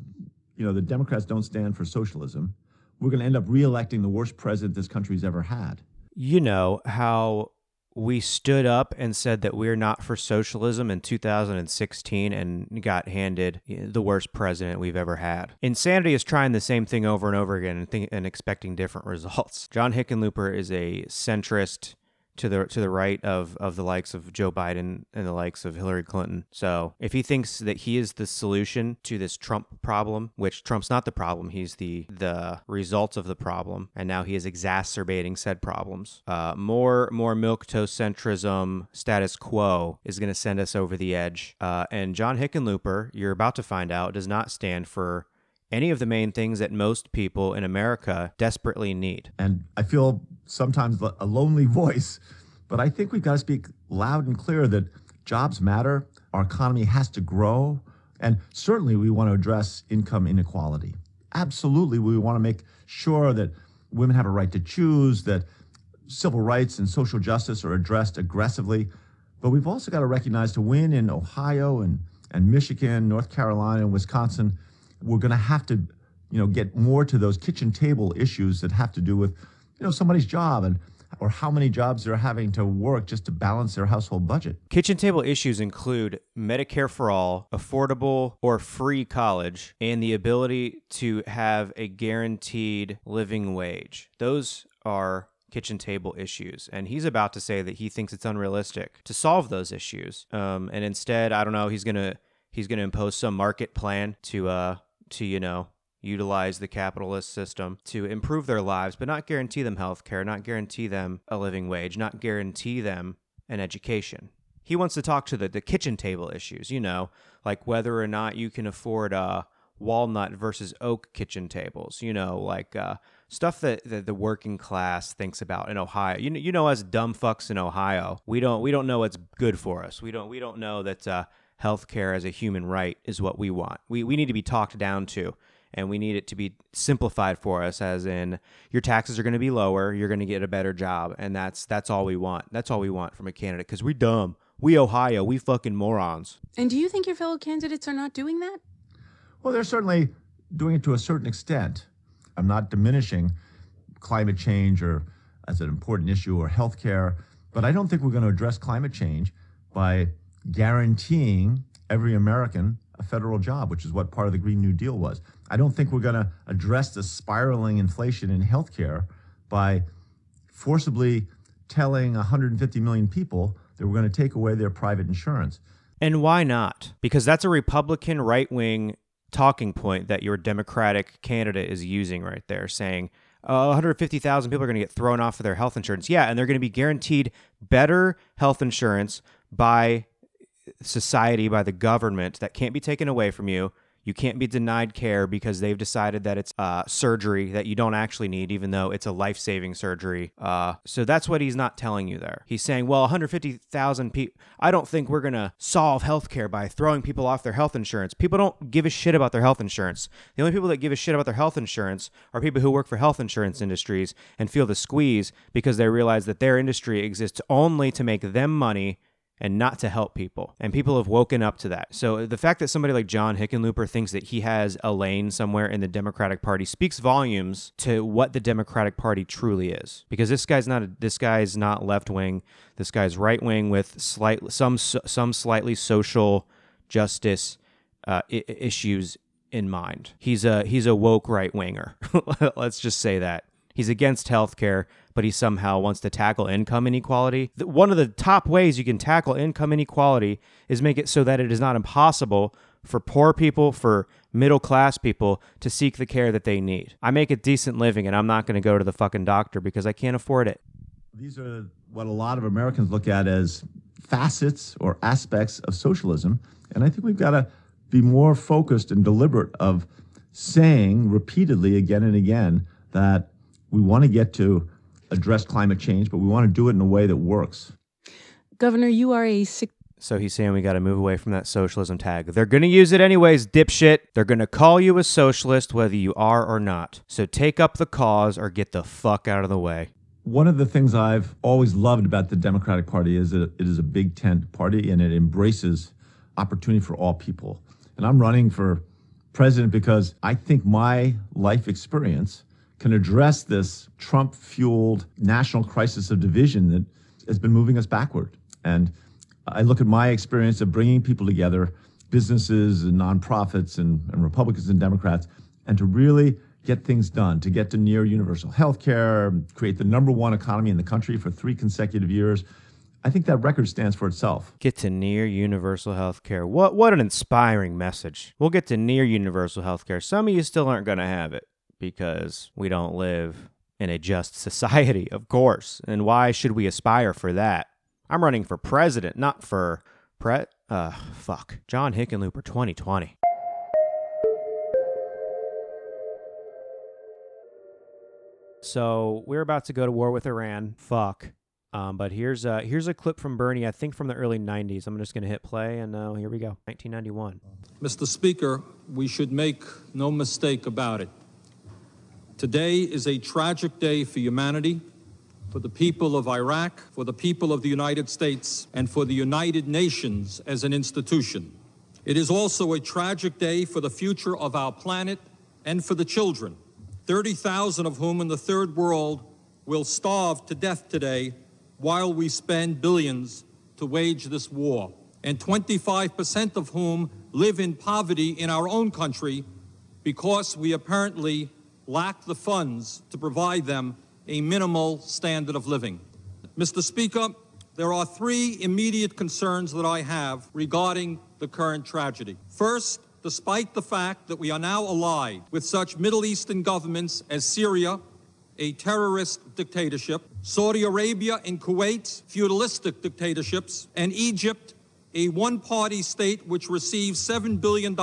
you know, the Democrats don't stand for socialism, we're going to end up reelecting the worst president this country's ever had. You know how we stood up and said that we're not for socialism in 2016 and got handed the worst president we've ever had. Insanity is trying the same thing over and over again and, and expecting different results. John Hickenlooper is a centrist to the to the right of of the likes of Joe Biden and the likes of Hillary Clinton. So if he thinks that he is the solution to this Trump problem, which Trump's not the problem, he's the the result of the problem, and now he is exacerbating said problems. Uh, more more milk centrism, status quo is going to send us over the edge. Uh, and John Hickenlooper, you're about to find out, does not stand for any of the main things that most people in America desperately need. And I feel sometimes a lonely <laughs> voice, but I think we've got to speak loud and clear that jobs matter, our economy has to grow, and certainly we want to address income inequality. Absolutely, we want to make sure that women have a right to choose, that civil rights and social justice are addressed aggressively. But we've also got to recognize to win in Ohio and, and Michigan, North Carolina, and Wisconsin, we're going to have to, you know, get more to those kitchen table issues that have to do with, you know, somebody's job and or how many jobs they're having to work just to balance their household budget. Kitchen table issues include Medicare for all, affordable or free college, and the ability to have a guaranteed living wage. Those are kitchen table issues. And he's about to say that he thinks it's unrealistic to solve those issues. Um, and instead, I don't know, he's going to he's going to impose some market plan to uh to, you know, utilize the capitalist system to improve their lives, but not guarantee them health care, not guarantee them a living wage, not guarantee them an education. He wants to talk to the, the kitchen table issues, you know, like whether or not you can afford uh, walnut versus oak kitchen tables, you know, like uh, stuff that, that the working class thinks about in Ohio. You know, you know, as dumb fucks in Ohio, we don't we don't know what's good for us. We don't we don't know that uh, healthcare as a human right is what we want. We we need to be talked down to and we need it to be simplified for us as in your taxes are going to be lower you're going to get a better job and that's that's all we want that's all we want from a candidate because we're dumb we ohio we fucking morons And do you think your fellow candidates are not doing that? Well, they're certainly doing it to a certain extent. I'm not diminishing climate change or as an important issue or healthcare, but I don't think we're going to address climate change by guaranteeing every American a federal job, which is what part of the Green New Deal was. I don't think we're going to address the spiraling inflation in healthcare by forcibly telling 150 million people that we're going to take away their private insurance. And why not? Because that's a Republican right wing talking point that your Democratic candidate is using right there, saying uh, 150,000 people are going to get thrown off of their health insurance. Yeah, and they're going to be guaranteed better health insurance by society, by the government that can't be taken away from you. You can't be denied care because they've decided that it's uh, surgery that you don't actually need, even though it's a life saving surgery. Uh, so that's what he's not telling you there. He's saying, well, 150,000 people, I don't think we're going to solve healthcare by throwing people off their health insurance. People don't give a shit about their health insurance. The only people that give a shit about their health insurance are people who work for health insurance industries and feel the squeeze because they realize that their industry exists only to make them money and not to help people. And people have woken up to that. So the fact that somebody like John Hickenlooper thinks that he has a lane somewhere in the Democratic Party speaks volumes to what the Democratic Party truly is. Because this guy's not a, this guy's not left wing. This guy's right wing with slight some some slightly social justice uh, I- issues in mind. He's a he's a woke right winger. <laughs> Let's just say that. He's against healthcare, but he somehow wants to tackle income inequality. One of the top ways you can tackle income inequality is make it so that it is not impossible for poor people, for middle class people to seek the care that they need. I make a decent living and I'm not going to go to the fucking doctor because I can't afford it. These are what a lot of Americans look at as facets or aspects of socialism. And I think we've got to be more focused and deliberate of saying repeatedly again and again that we want to get to address climate change, but we want to do it in a way that works. Governor, you are a sick. So he's saying we got to move away from that socialism tag. They're going to use it anyways, dipshit. They're going to call you a socialist whether you are or not. So take up the cause or get the fuck out of the way. One of the things I've always loved about the Democratic Party is that it is a big tent party and it embraces opportunity for all people. And I'm running for president because I think my life experience can address this Trump fueled national crisis of division that has been moving us backward. And I look at my experience of bringing people together, businesses and nonprofits and, and Republicans and Democrats, and to really get things done, to get to near universal health care, create the number one economy in the country for three consecutive years. I think that record stands for itself. Get to near universal health care. What what an inspiring message. We'll get to near universal health care. Some of you still aren't going to have it because we don't live in a just society, of course. And why should we aspire for that? I'm running for president, not for pre uh fuck. John Hickenlooper 2020. So we're about to go to war with Iran. Fuck. Um, but here's uh, here's a clip from Bernie, I think from the early '90s. I'm just gonna hit play, and uh, here we go. 1991. Mr. Speaker, we should make no mistake about it. Today is a tragic day for humanity, for the people of Iraq, for the people of the United States, and for the United Nations as an institution. It is also a tragic day for the future of our planet and for the children, 30,000 of whom in the third world will starve to death today while we spend billions to wage this war, and 25% of whom live in poverty in our own country because we apparently lack the funds to provide them a minimal standard of living. Mr. Speaker, there are three immediate concerns that I have regarding the current tragedy. First, despite the fact that we are now allied with such Middle Eastern governments as Syria, a terrorist dictatorship, Saudi Arabia and Kuwait, feudalistic dictatorships, and Egypt, a one party state which receives $7 billion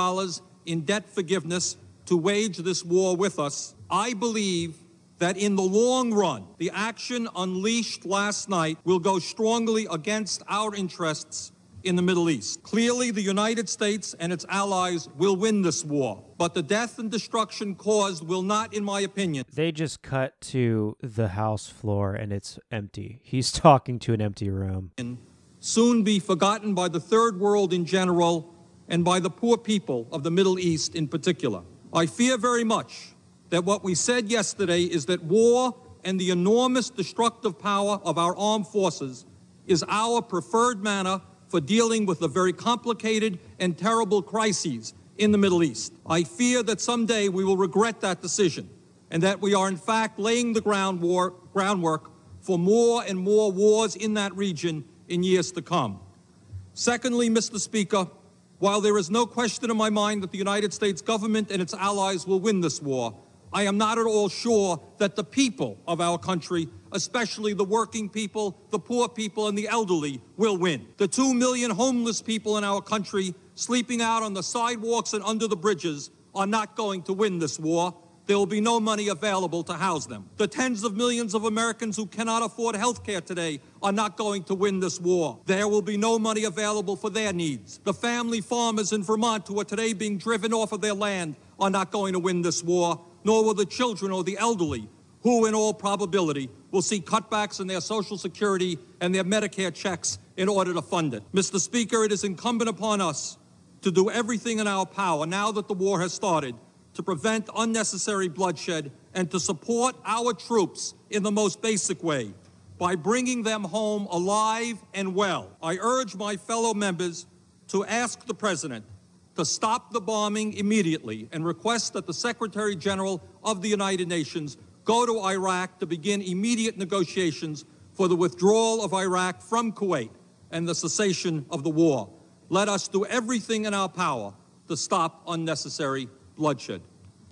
in debt forgiveness to wage this war with us, I believe that in the long run, the action unleashed last night will go strongly against our interests in the Middle East. Clearly, the United States and its allies will win this war, but the death and destruction caused will not, in my opinion. They just cut to the House floor and it's empty. He's <laughs> talking to an empty room. Soon be forgotten by the third world in general and by the poor people of the Middle East in particular. I fear very much that what we said yesterday is that war and the enormous destructive power of our armed forces is our preferred manner for dealing with the very complicated and terrible crises in the Middle East. I fear that someday we will regret that decision and that we are in fact laying the ground war, groundwork for more and more wars in that region in years to come. Secondly, Mr. Speaker, while there is no question in my mind that the United States government and its allies will win this war, I am not at all sure that the people of our country, especially the working people, the poor people, and the elderly, will win. The two million homeless people in our country sleeping out on the sidewalks and under the bridges are not going to win this war. There will be no money available to house them. The tens of millions of Americans who cannot afford health care today are not going to win this war. There will be no money available for their needs. The family farmers in Vermont who are today being driven off of their land are not going to win this war nor will the children or the elderly, who in all probability will see cutbacks in their Social Security and their Medicare checks in order to fund it. Mr. Speaker, it is incumbent upon us to do everything in our power now that the war has started to prevent unnecessary bloodshed and to support our troops in the most basic way by bringing them home alive and well. I urge my fellow members to ask the President to stop the bombing immediately and request that the Secretary General of the United Nations go to Iraq to begin immediate negotiations for the withdrawal of Iraq from Kuwait and the cessation of the war. Let us do everything in our power to stop unnecessary bloodshed.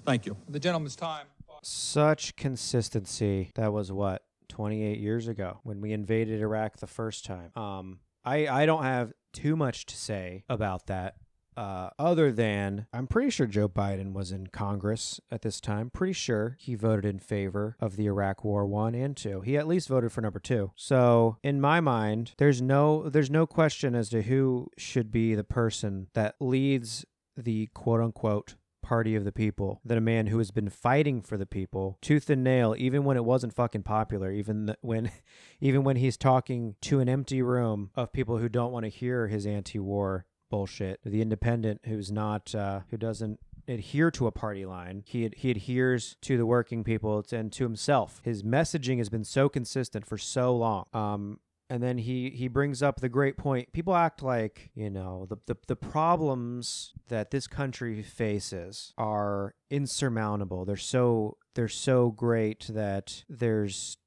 Thank you. The gentleman's time. Such consistency. That was what 28 years ago when we invaded Iraq the first time. Um, I I don't have too much to say about that uh, other than I'm pretty sure Joe Biden was in Congress at this time. Pretty sure he voted in favor of the Iraq War one and two. He at least voted for number two. So in my mind, there's no there's no question as to who should be the person that leads the quote unquote party of the people than a man who has been fighting for the people tooth and nail even when it wasn't fucking popular even when <laughs> even when he's talking to an empty room of people who don't want to hear his anti-war bullshit. The independent who's not uh, who doesn't adhere to a party line. He he adheres to the working people and to himself. His messaging has been so consistent for so long. Um, and then he he brings up the great point. People act like you know the, the the problems that this country faces are insurmountable. They're so they're so great that there's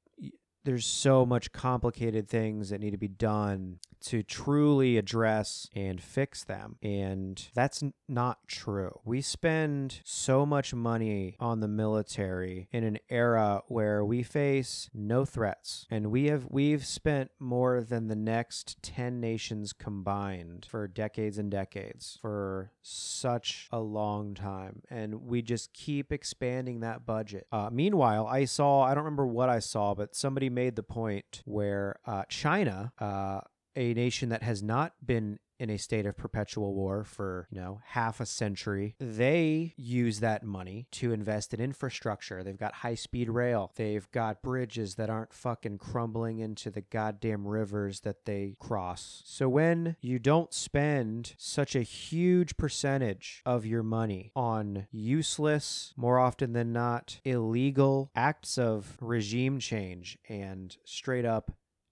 there's so much complicated things that need to be done to truly address and fix them. And that's not true. We spend so much money on the military in an era where we face no threats. And we have we've spent more than the next 10 nations combined for decades and decades for such a long time. And we just keep expanding that budget. Uh, meanwhile, I saw, I don't remember what I saw, but somebody made the point where uh, China, uh, a nation that has not been in a state of perpetual war for, you know, half a century. They use that money to invest in infrastructure. They've got high speed rail. They've got bridges that aren't fucking crumbling into the goddamn rivers that they cross. So when you don't spend such a huge percentage of your money on useless, more often than not, illegal acts of regime change and straight up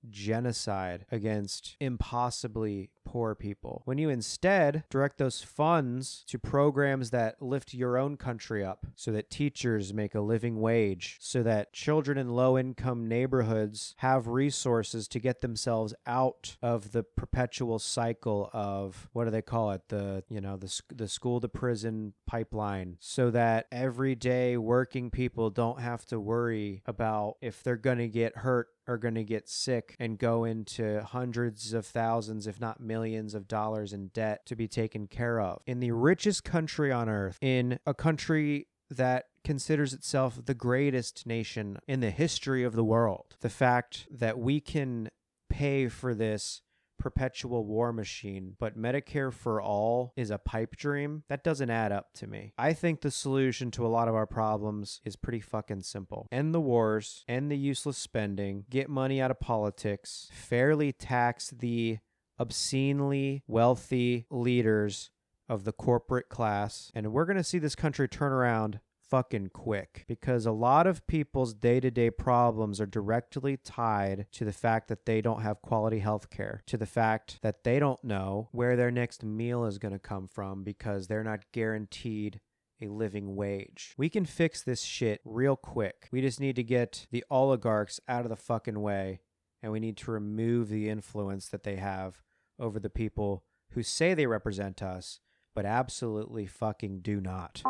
genocide against impossibly poor people. When you instead direct those funds to programs that lift your own country up so that teachers make a living wage, so that children in low income neighborhoods have resources to get themselves out of the perpetual cycle of what do they call it? The, you know, the, the school to prison pipeline so that everyday working people don't have to worry about if they're going to get hurt are going to get sick and go into hundreds of thousands, if not millions of dollars in debt to be taken care of. In the richest country on earth, in a country that considers itself the greatest nation in the history of the world, the fact that we can pay for this perpetual war machine, but Medicare for all is a pipe dream, that doesn't add up to me. I think the solution to a lot of our problems is pretty fucking simple end the wars, end the useless spending, get money out of politics, fairly tax the obscenely wealthy leaders of the corporate class, and we're going to see this country turn around fucking quick because a lot of people's day to day problems are directly tied to the fact that they don't have quality health care, to the fact that they don't know where their next meal is going to come from because they're not guaranteed a living wage. We can fix this shit real quick. We just need to get the oligarchs out of the fucking way and we need to remove the influence that they have over the people who say they represent us but absolutely fucking do not.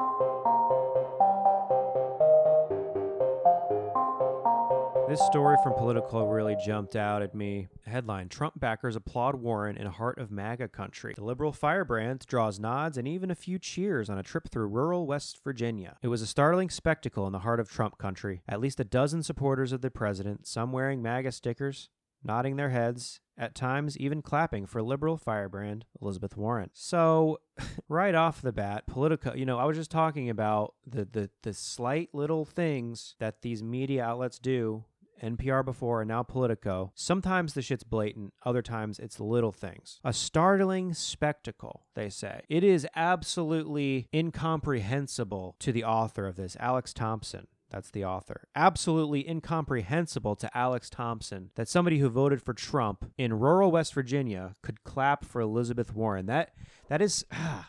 This story from Politico really jumped out at me. Headline Trump backers applaud Warren in heart of MAGA country. The liberal firebrand draws nods and even a few cheers on a trip through rural West Virginia. It was a startling spectacle in the heart of Trump country. At least a dozen supporters of the president, some wearing MAGA stickers, nodding their heads, at times even clapping for liberal firebrand Elizabeth Warren. So, <laughs> right off the bat, Politico, you know, I was just talking about the the the slight little things that these media outlets do NPR before, and now Politico. Sometimes the shit's blatant, other times it's little things. A startling spectacle, they say. It is absolutely incomprehensible to the author of this, Alex Thompson. That's the author. Absolutely incomprehensible to Alex Thompson that somebody who voted for Trump in rural West Virginia could clap for Elizabeth Warren. That that is <sighs> ah,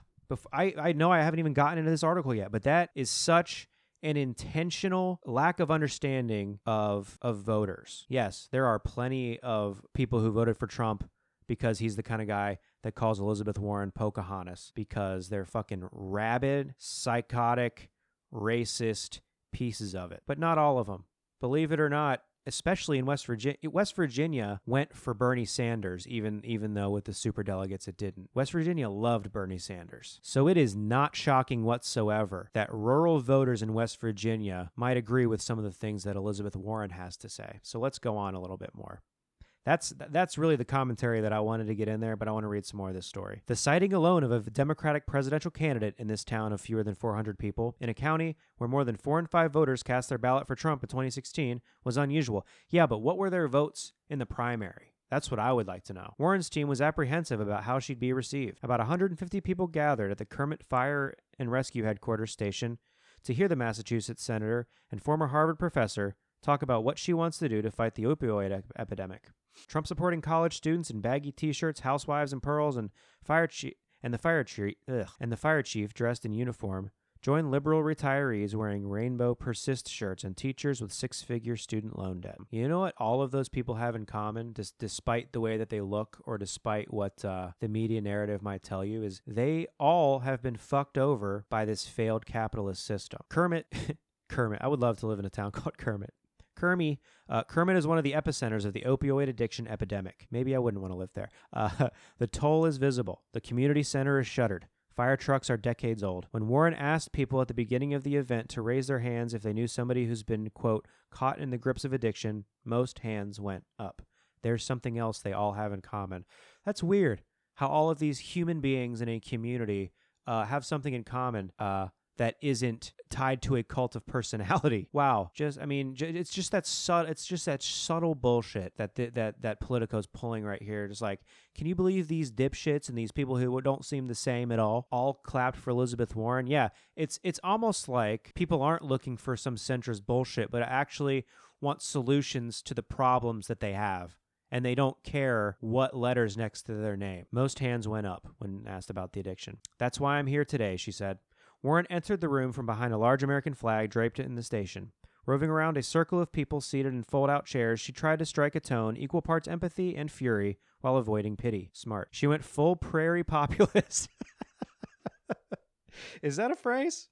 I, I know I haven't even gotten into this article yet, but that is such an intentional lack of understanding of of voters. Yes, there are plenty of people who voted for Trump because he's the kind of guy that calls Elizabeth Warren Pocahontas because they're fucking rabid, psychotic, racist pieces of it. But not all of them. Believe it or not, especially in West Virginia. West Virginia went for Bernie Sanders, even even though with the super delegates it didn't. West Virginia loved Bernie Sanders, so it is not shocking whatsoever that rural voters in West Virginia might agree with some of the things that Elizabeth Warren has to say. So let's go on a little bit more. That's that's really the commentary that I wanted to get in there, but I want to read some more of this story. The sighting alone of a Democratic presidential candidate in this town of fewer than 400 people in a county where more than 4 in 5 voters cast their ballot for Trump in 2016 was unusual. Yeah, but what were their votes in the primary? That's what I would like to know. Warren's team was apprehensive about how she'd be received. About 150 people gathered at the Kermit Fire and Rescue Headquarters station to hear the Massachusetts senator and former Harvard professor talk about what she wants to do to fight the opioid epidemic. Trump supporting college students in baggy t-shirts, housewives and pearls, and fire chief and the fire chief and the fire chief dressed in uniform Join liberal retirees wearing rainbow persist shirts and teachers with six-figure student loan debt. You know what all of those people have in common, dis- despite the way that they look or despite what uh, the media narrative might tell you, is they all have been fucked over by this failed capitalist system. Kermit. <laughs> Kermit. I would love to live in a town <laughs> called Kermit. Kermit, uh, Kermit is one of the epicenters of the opioid addiction epidemic. Maybe I wouldn't want to live there. <laughs> Uh, the toll is visible. The community center is shuttered. Fire trucks are decades old. When Warren asked people at the beginning of the event to raise their hands if they knew somebody who's been, quote, caught in the grips of addiction, most hands went up. There's something else they all have in common. That's weird how all of these human beings in a community uh, have something in common. Uh, that isn't tied to a cult of personality. <laughs> Wow, just I mean, it's just that subtle. It's just that subtle bullshit that th- that that Politico's pulling right here. Just like, can you believe these dipshits and these people who don't seem the same at all, all clapped for Elizabeth Warren? Yeah, it's it's almost like people aren't looking for some centrist bullshit, but actually want solutions to the problems that they have and they don't care what letters next to their name. Most hands went up when asked about the addiction. That's why I'm here today, she said. Warren entered the room from behind a large American flag draped in the station. Roving around a circle of people seated in fold out chairs, she tried to strike a tone, equal parts empathy and fury, while avoiding pity. Smart. She went full prairie populist. <laughs> is that a phrase?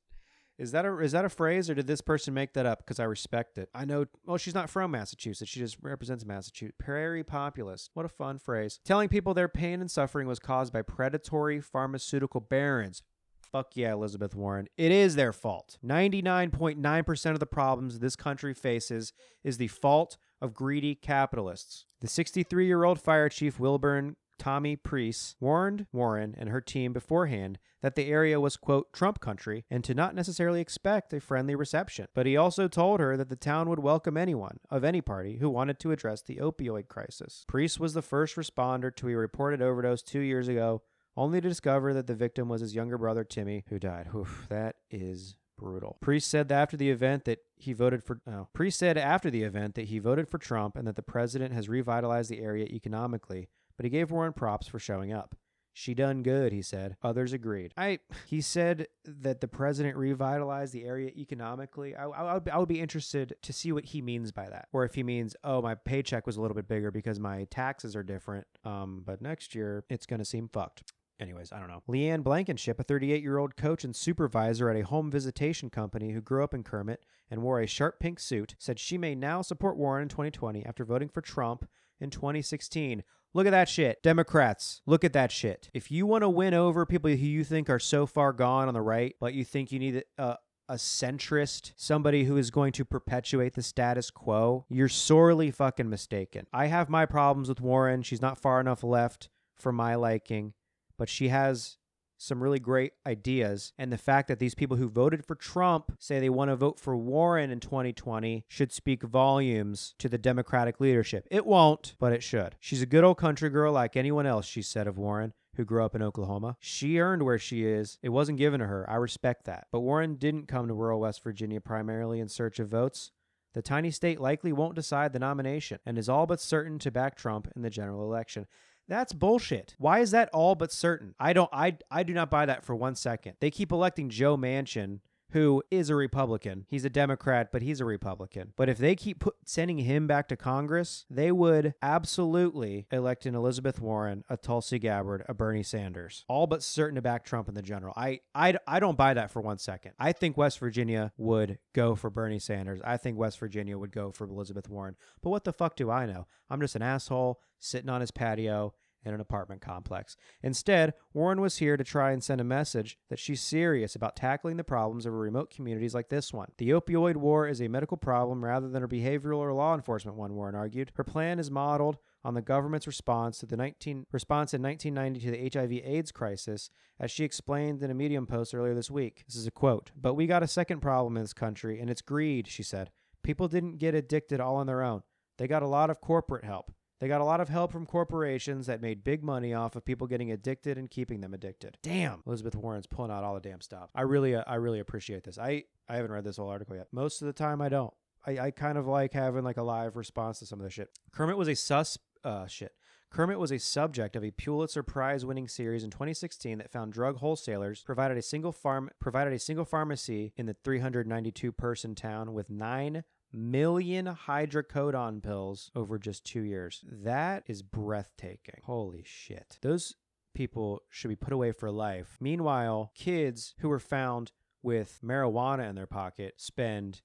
Is that a is that a phrase or did this person make that up? Because I respect it. I know. Well, she's not from Massachusetts. She just represents Massachusetts. Prairie populist. What a fun phrase. Telling people their pain and suffering was caused by predatory pharmaceutical barons. Fuck yeah, Elizabeth Warren. It is their fault. 99.9% of the problems this country faces is the fault of greedy capitalists. The 63 year old fire chief Wilburn Tommy Priest warned Warren and her team beforehand that the area was, quote, Trump country and to not necessarily expect a friendly reception. But he also told her that the town would welcome anyone of any party who wanted to address the opioid crisis. Priest was the first responder to a reported overdose two years ago, only to discover that the victim was his younger brother, Timmy, who died. Oof, that is brutal. Priest said after the event that he voted for oh, Priest said after the event that he voted for Trump and that the president has revitalized the area economically, but he gave Warren props for showing up. She done good, he said. Others agreed. I he said that the president revitalized the area economically. I, I, would, I would be interested to see what he means by that, or if he means, oh, my paycheck was a little bit bigger because my taxes are different. Um, but next year it's gonna seem fucked. Anyways, I don't know. Leanne Blankenship, a 38 year old coach and supervisor at a home visitation company who grew up in Kermit and wore a sharp pink suit, said she may now support Warren in 2020 after voting for Trump in 2016. Look at that shit. Democrats, look at that shit. If you want to win over people who you think are so far gone on the right, but you think you need a, a centrist, somebody who is going to perpetuate the status quo, you're sorely fucking mistaken. I have my problems with Warren. She's not far enough left for my liking, but she has some really great ideas. And the fact that these people who voted for Trump say they want to vote for Warren in 2020 should speak volumes to the Democratic leadership. It won't, but it should. She's a good old country girl like anyone else, she said of Warren who grew up in Oklahoma. She earned where she is. It wasn't given to her. I respect that. But Warren didn't come to rural West Virginia primarily in search of votes. The tiny state likely won't decide the nomination and is all but certain to back Trump in the general election. That's bullshit. Why is that all but certain? I don't I I do not buy that for one second. They keep electing Joe Manchin who is a Republican. He's a Democrat, but he's a Republican. But if they keep put, sending him back to Congress, they would absolutely elect an Elizabeth Warren, a Tulsi Gabbard, a Bernie Sanders, all but certain to back Trump in the general. I, I, I don't buy that for one second. I think West Virginia would go for Bernie Sanders. I think West Virginia would go for Elizabeth Warren. But what the fuck do I know? I'm just an asshole sitting on his patio in an apartment complex. Instead, Warren was here to try and send a message that she's serious about tackling the problems of remote communities like this one. The opioid war is a medical problem rather than a behavioral or law enforcement one, Warren argued. Her plan is modeled on the government's response to the 19 response in 1990 to the HIV/AIDS crisis, as she explained in a Medium post earlier this week. This is a quote. "But we got a second problem in this country, and it's greed," she said. "People didn't get addicted all on their own. They got a lot of corporate help. They got a lot of help from corporations that made big money off of people getting addicted and keeping them addicted. Damn, Elizabeth Warren's pulling out all the damn stuff. I really, uh, I really appreciate this. I, I haven't read this whole article yet. Most of the time, I don't. I, I kind of like having like a live response to some of the shit. Kermit was a sus, uh, shit. Kermit was a subject of a Pulitzer Prize winning series in 2016 that found drug wholesalers provided a single farm provided a single pharmacy in the 392 person town with 9 million hydrocodone pills over just two years. That is breathtaking. Holy shit. Those people should be put away for life. Meanwhile, kids who were found with marijuana in their pocket spend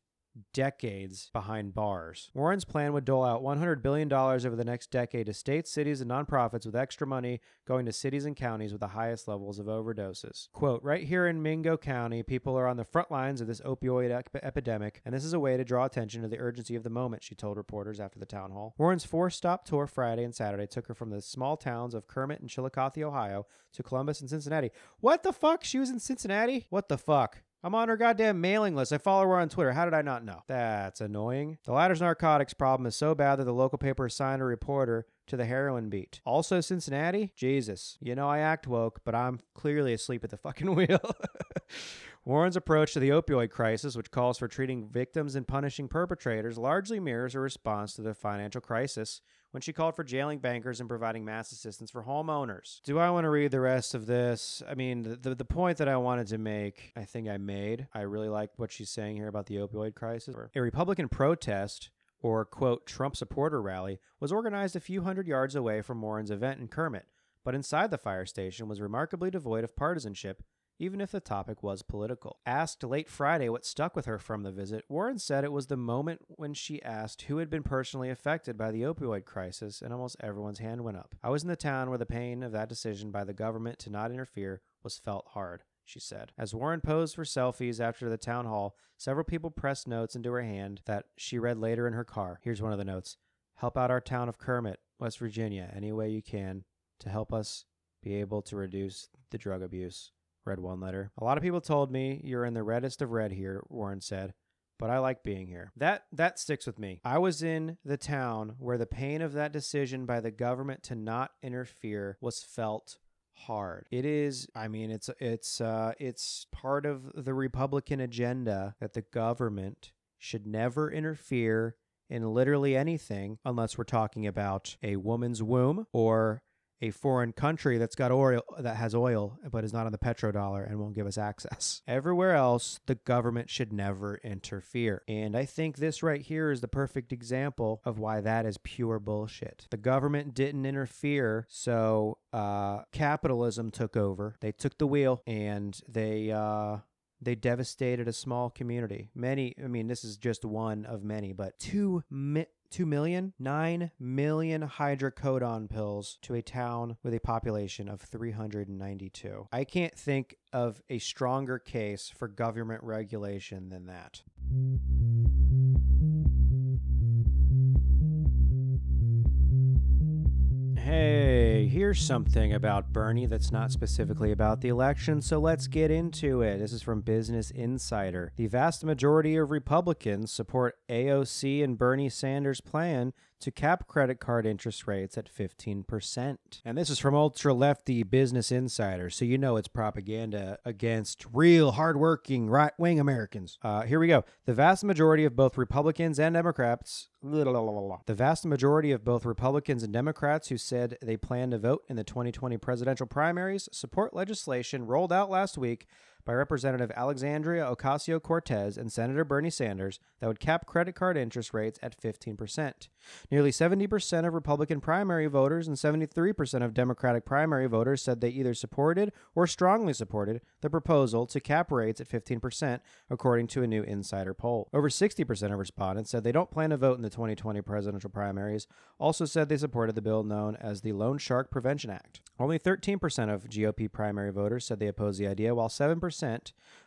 decades behind bars. Warren's plan would dole out $100 billion over the next decade to states, cities, and nonprofits with extra money going to cities and counties with the highest levels of overdoses. Quote, right here in Mingo County, people are on the front lines of this opioid ep- epidemic, and this is a way to draw attention to the urgency of the moment, she told reporters after the town hall. Warren's four stop tour Friday and Saturday took her from the small towns of Kermit and Chillicothe, Ohio, to Columbus and Cincinnati. What the fuck? She was in Cincinnati? What the fuck? I'm on her goddamn mailing list. I follow her on Twitter. How did I not know? That's annoying. The latter's narcotics problem is so bad that the local paper assigned a reporter to the heroin beat. Also, Cincinnati? Jesus. You know, I act woke, but I'm clearly asleep at the fucking <laughs> wheel. Warren's approach to the opioid crisis, which calls for treating victims and punishing perpetrators, largely mirrors a response to the financial crisis when she called for jailing bankers and providing mass assistance for homeowners. Do I want to read the rest of this? I mean, the, the, the point that I wanted to make, I think I made. I really like what she's saying here about the opioid crisis. A Republican protest or quote Trump supporter rally was organized a few hundred yards away from Warren's event in Kermit, but inside the fire station was remarkably devoid of partisanship even if the topic was political. Asked late Friday what stuck with her from the visit, Warren said it was the moment when she asked who had been personally affected by the opioid crisis, and almost everyone's hand went up. I was in the town where the pain of that decision by the government to not interfere was felt hard. She said. As Warren posed for selfies after the town hall, several people pressed notes into her hand that she read later in her car. Here's one of the notes Help out our town of Kermit, West Virginia, any way you can to help us be able to reduce the drug abuse read one letter. A lot of people told me you're in the reddest of red here, Warren said, but I like being here. That that sticks with me. I was in the town where the pain of that decision by the government to not interfere was felt hard. It is I mean it's it's uh it's part of the Republican agenda that the government should never interfere in literally anything unless we're talking about a woman's womb or a foreign country that's got oil that has oil but is not on the petrodollar and won't give us access. <laughs> Everywhere else, the government should never interfere. And I think this right here is the perfect example of why that is pure bullshit. The government didn't interfere, so uh, capitalism took over. They took the wheel and they uh, they devastated a small community. Many, I mean, this is just one of many, but two mi- 2 million, 9 million hydrocodone pills to a town with a population of 392. I can't think of a stronger case for government regulation than that. Hey, here's something about Bernie that's not specifically about the election, so let's get into it. This is from Business Insider. The vast majority of Republicans support AOC and Bernie Sanders' plan to cap credit card interest rates at 15%. And this is from ultra lefty Business Insider, so you know it's propaganda against real hardworking right wing Americans. Uh, here we go. The vast majority of both Republicans and Democrats. <laughs> The vast majority of both Republicans and Democrats who said they plan to vote in the 2020 presidential primaries support legislation rolled out last week by Representative Alexandria Ocasio Cortez and Senator Bernie Sanders that would cap credit card interest rates at 15%. Nearly 70% of Republican primary voters and 73% of Democratic primary voters said they either supported or strongly supported the proposal to cap rates at 15%, according to a new insider poll. Over 60% of respondents said they don't plan to vote in the 2020 presidential primaries, also said they supported the bill known as the Loan Shark Prevention Act. Only 13% of GOP primary voters said they opposed the idea, while 7%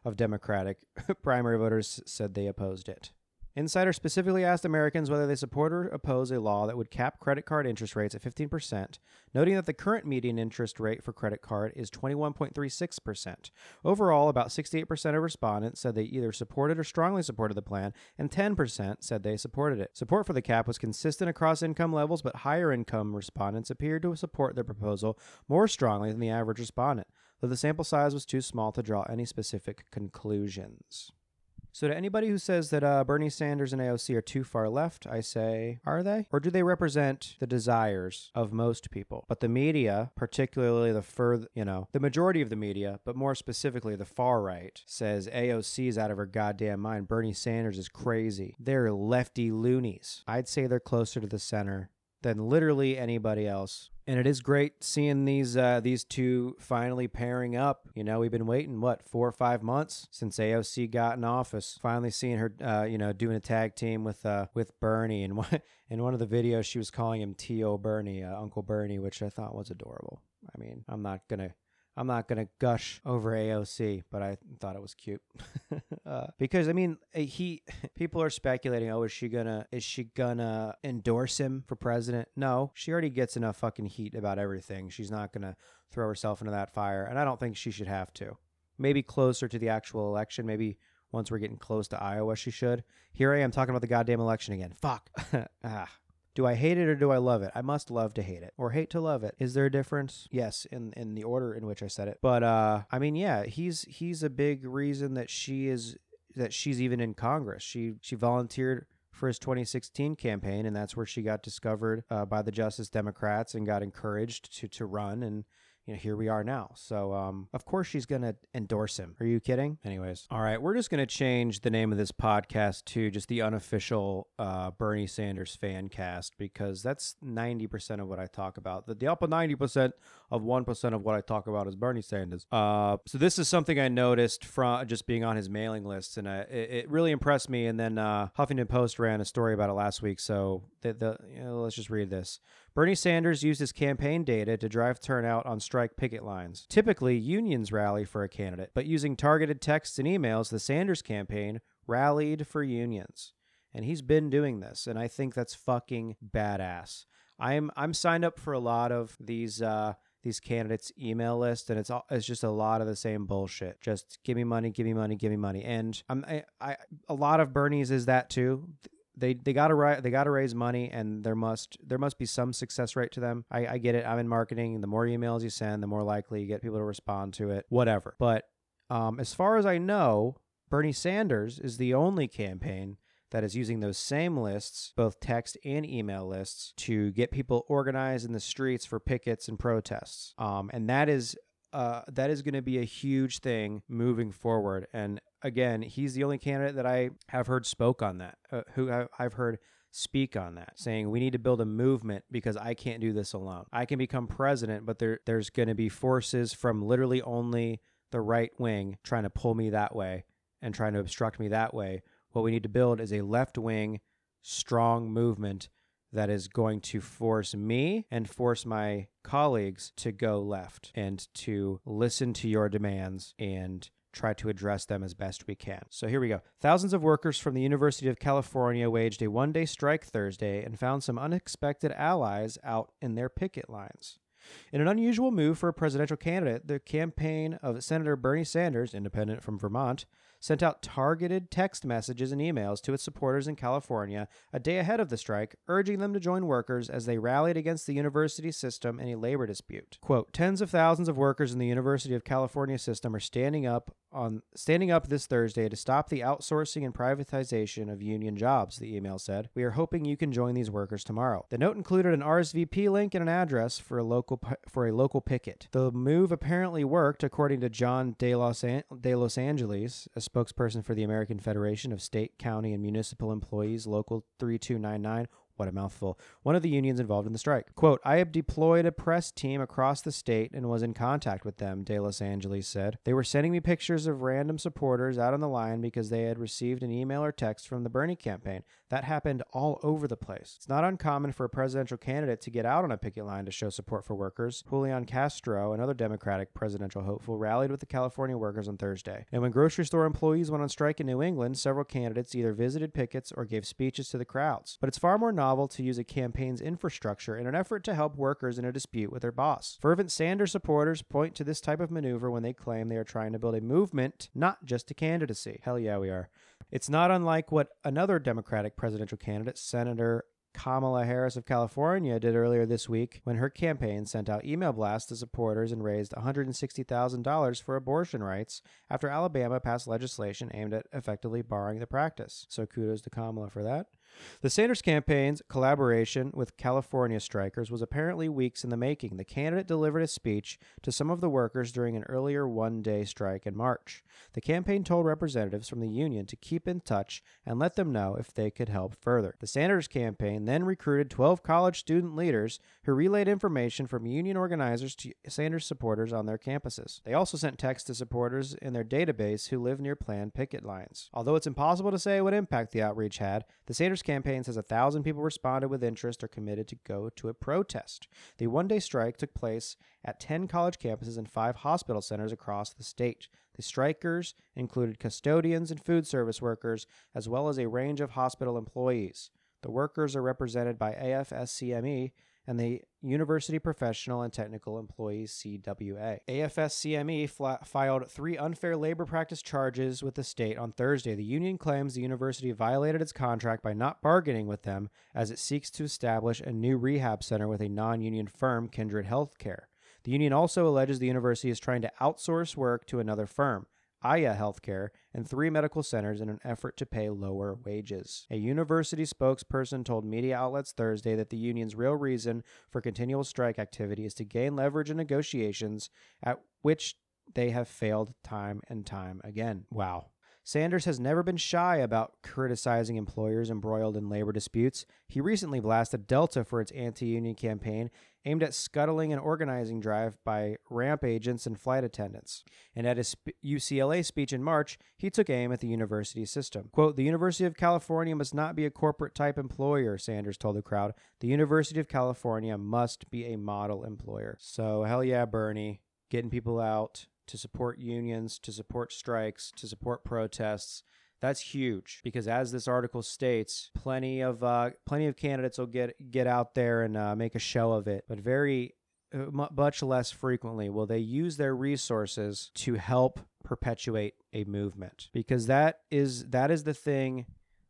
of Democratic <laughs> primary voters said they opposed it. Insider specifically asked Americans whether they support or oppose a law that would cap credit card interest rates at 15%, noting that the current median interest rate for credit card is 21.36%. Overall, about 68% of respondents said they either supported or strongly supported the plan, and 10% said they supported it. Support for the cap was consistent across income levels, but higher income respondents appeared to support the proposal more strongly than the average respondent, though the sample size was too small to draw any specific conclusions. So, to anybody who says that uh, Bernie Sanders and AOC are too far left, I say, are they? Or do they represent the desires of most people? But the media, particularly the further, you know, the majority of the media, but more specifically the far right, says AOC is out of her goddamn mind. Bernie Sanders is crazy. They're lefty loonies. I'd say they're closer to the center than literally anybody else. And it is great seeing these uh, these two finally pairing up. You know, we've been waiting what four or five months since AOC got in office. Finally seeing her, uh, you know, doing a tag team with uh, with Bernie. And <laughs> one, in one of the videos, she was calling him Tío Bernie, uh, Uncle Bernie, which I thought was adorable. I mean, I'm not gonna I'm not going to gush over AOC, but I thought it was cute. <laughs> uh, because I mean, uh, he <laughs> people are speculating, oh, is she going to is she going to endorse him for president? No, she already gets enough fucking heat about everything. She's not going to throw herself into that fire, and I don't think she should have to. Maybe closer to the actual election, maybe once we're getting close to Iowa, she should. Here I am talking about the goddamn election again. Fuck. <laughs> ah. Do I hate it or do I love it? I must love to hate it or hate to love it. Is there a difference? Yes, in in the order in which I said it. But uh I mean, yeah, he's he's a big reason that she is that she's even in Congress. She she volunteered for his 2016 campaign, and that's where she got discovered uh, by the Justice Democrats and got encouraged to to run. And you know, here we are now. So, um, of course, she's going to endorse him. Are you kidding? Anyways, all right, we're just going to change the name of this podcast to just the unofficial uh, Bernie Sanders fan cast because that's 90% of what I talk about. The, the upper 90% of 1% of what I talk about is Bernie Sanders. Uh, so, this is something I noticed from just being on his mailing lists, and uh, it, it, really impressed me. And then uh, Huffington Post ran a story about it last week. So, the, the, you know, let's just read this. Bernie Sanders used his campaign data to drive turnout on strike picket lines. Typically, unions rally for a candidate, but using targeted texts and emails, the Sanders campaign rallied for unions. And he's been doing this, and I think that's fucking badass. I'm I'm signed up for a lot of these uh, these candidates email list and it's all, it's just a lot of the same bullshit just give me money give me money give me money and I'm I, I a lot of Bernie's is that too they they got to they got to raise money and there must there must be some success rate to them. I, I get it. I'm in marketing. The more emails you send, the more likely you get people to respond to it. Whatever. But um, as far as I know, Bernie Sanders is the only campaign that is using those same lists, both text and email lists, to get people organized in the streets for pickets and protests. Um, and that is uh, that is going to be a huge thing moving forward. And again, he's the only candidate that I have heard spoke on that, uh, who I've heard speak on that, saying we need to build a movement because I can't do this alone. I can become president, but there, there's going to be forces from literally only the right wing trying to pull me that way and trying to obstruct me that way. What we need to build is a left wing, strong movement that is going to force me and force my colleagues to go left and to listen to your demands and try to address them as best we can. So here we go. Thousands of workers from the University of California waged a one day strike Thursday and found some unexpected allies out in their picket lines. In an unusual move for a presidential candidate, the campaign of Senator Bernie Sanders, independent from Vermont, sent out targeted text messages and emails to its supporters in California a day ahead of the strike, urging them to join workers as they rallied against the university system in a labor dispute. Quote, tens of thousands of workers in the University of California system are standing up on standing up this Thursday to stop the outsourcing and privatization of union jobs, the email said. We are hoping you can join these workers tomorrow. The note included an RSVP link and an address for a local for a local picket. The move apparently worked according to John De Los, An- De Los Angeles, a spokesperson for the American Federation of State, County, and Municipal Employees, Local 3299 what a mouthful. One of the unions involved in the strike. Quote, I have deployed a press team across the state and was in contact with them, De Los Angeles said. They were sending me pictures of random supporters out on the line because they had received an email or text from the Bernie campaign. That happened all over the place. It's not uncommon for a presidential candidate to get out on a picket line to show support for workers. Julian Castro, another Democratic presidential hopeful, rallied with the California workers on Thursday. And when grocery store employees went on strike in New England, several candidates either visited pickets or gave speeches to the crowds. But it's far more novel to use a campaign's infrastructure in an effort to help workers in a dispute with their boss. Fervent Sanders supporters point to this type of maneuver when they claim they are trying to build a movement, not just a candidacy. Hell yeah, we are. It's not unlike what another Democratic presidential candidate, Senator Kamala Harris of California did earlier this week when her campaign sent out email blasts to supporters and raised $160,000 for abortion rights after Alabama passed legislation aimed at effectively barring the practice. So kudos to Kamala for that. The Sanders campaign's collaboration with California strikers was apparently weeks in the making. The candidate delivered a speech to some of the workers during an earlier one day strike in March. The campaign told representatives from the union to keep in touch and let them know if they could help further. The Sanders campaign then recruited 12 college student leaders who relayed information from union organizers to Sanders supporters on their campuses. They also sent texts to supporters in their database who live near planned picket lines. Although it's impossible to say what impact the outreach had, the Sanders campaign says a thousand people responded with interest or committed to go to a protest. The one day strike took place at 10 college campuses and five hospital centers across the state. The strikers included custodians and food service workers, as well as a range of hospital employees. The workers are represented by AFSCME and the University Professional and Technical Employees CWA. AFSCME fla- filed three unfair labor practice charges with the state on Thursday. The union claims the university violated its contract by not bargaining with them as it seeks to establish a new rehab center with a non union firm, Kindred Healthcare. The union also alleges the university is trying to outsource work to another firm. Aya Healthcare, and three medical centers in an effort to pay lower wages. A university spokesperson told media outlets Thursday that the union's real reason for continual strike activity is to gain leverage in negotiations at which they have failed time and time again. Wow. Sanders has never been shy about criticizing employers embroiled in labor disputes. He recently blasted Delta for its anti union campaign aimed at scuttling an organizing drive by ramp agents and flight attendants. And at his UCLA speech in March, he took aim at the university system. Quote, The University of California must not be a corporate type employer, Sanders told the crowd. The University of California must be a model employer. So, hell yeah, Bernie, getting people out to support unions, to support strikes, to support protests. That's huge because, as this article states, plenty of uh, plenty of candidates will get get out there and uh, make a show of it, but very uh, much less frequently will they use their resources to help perpetuate a movement because that is that is the thing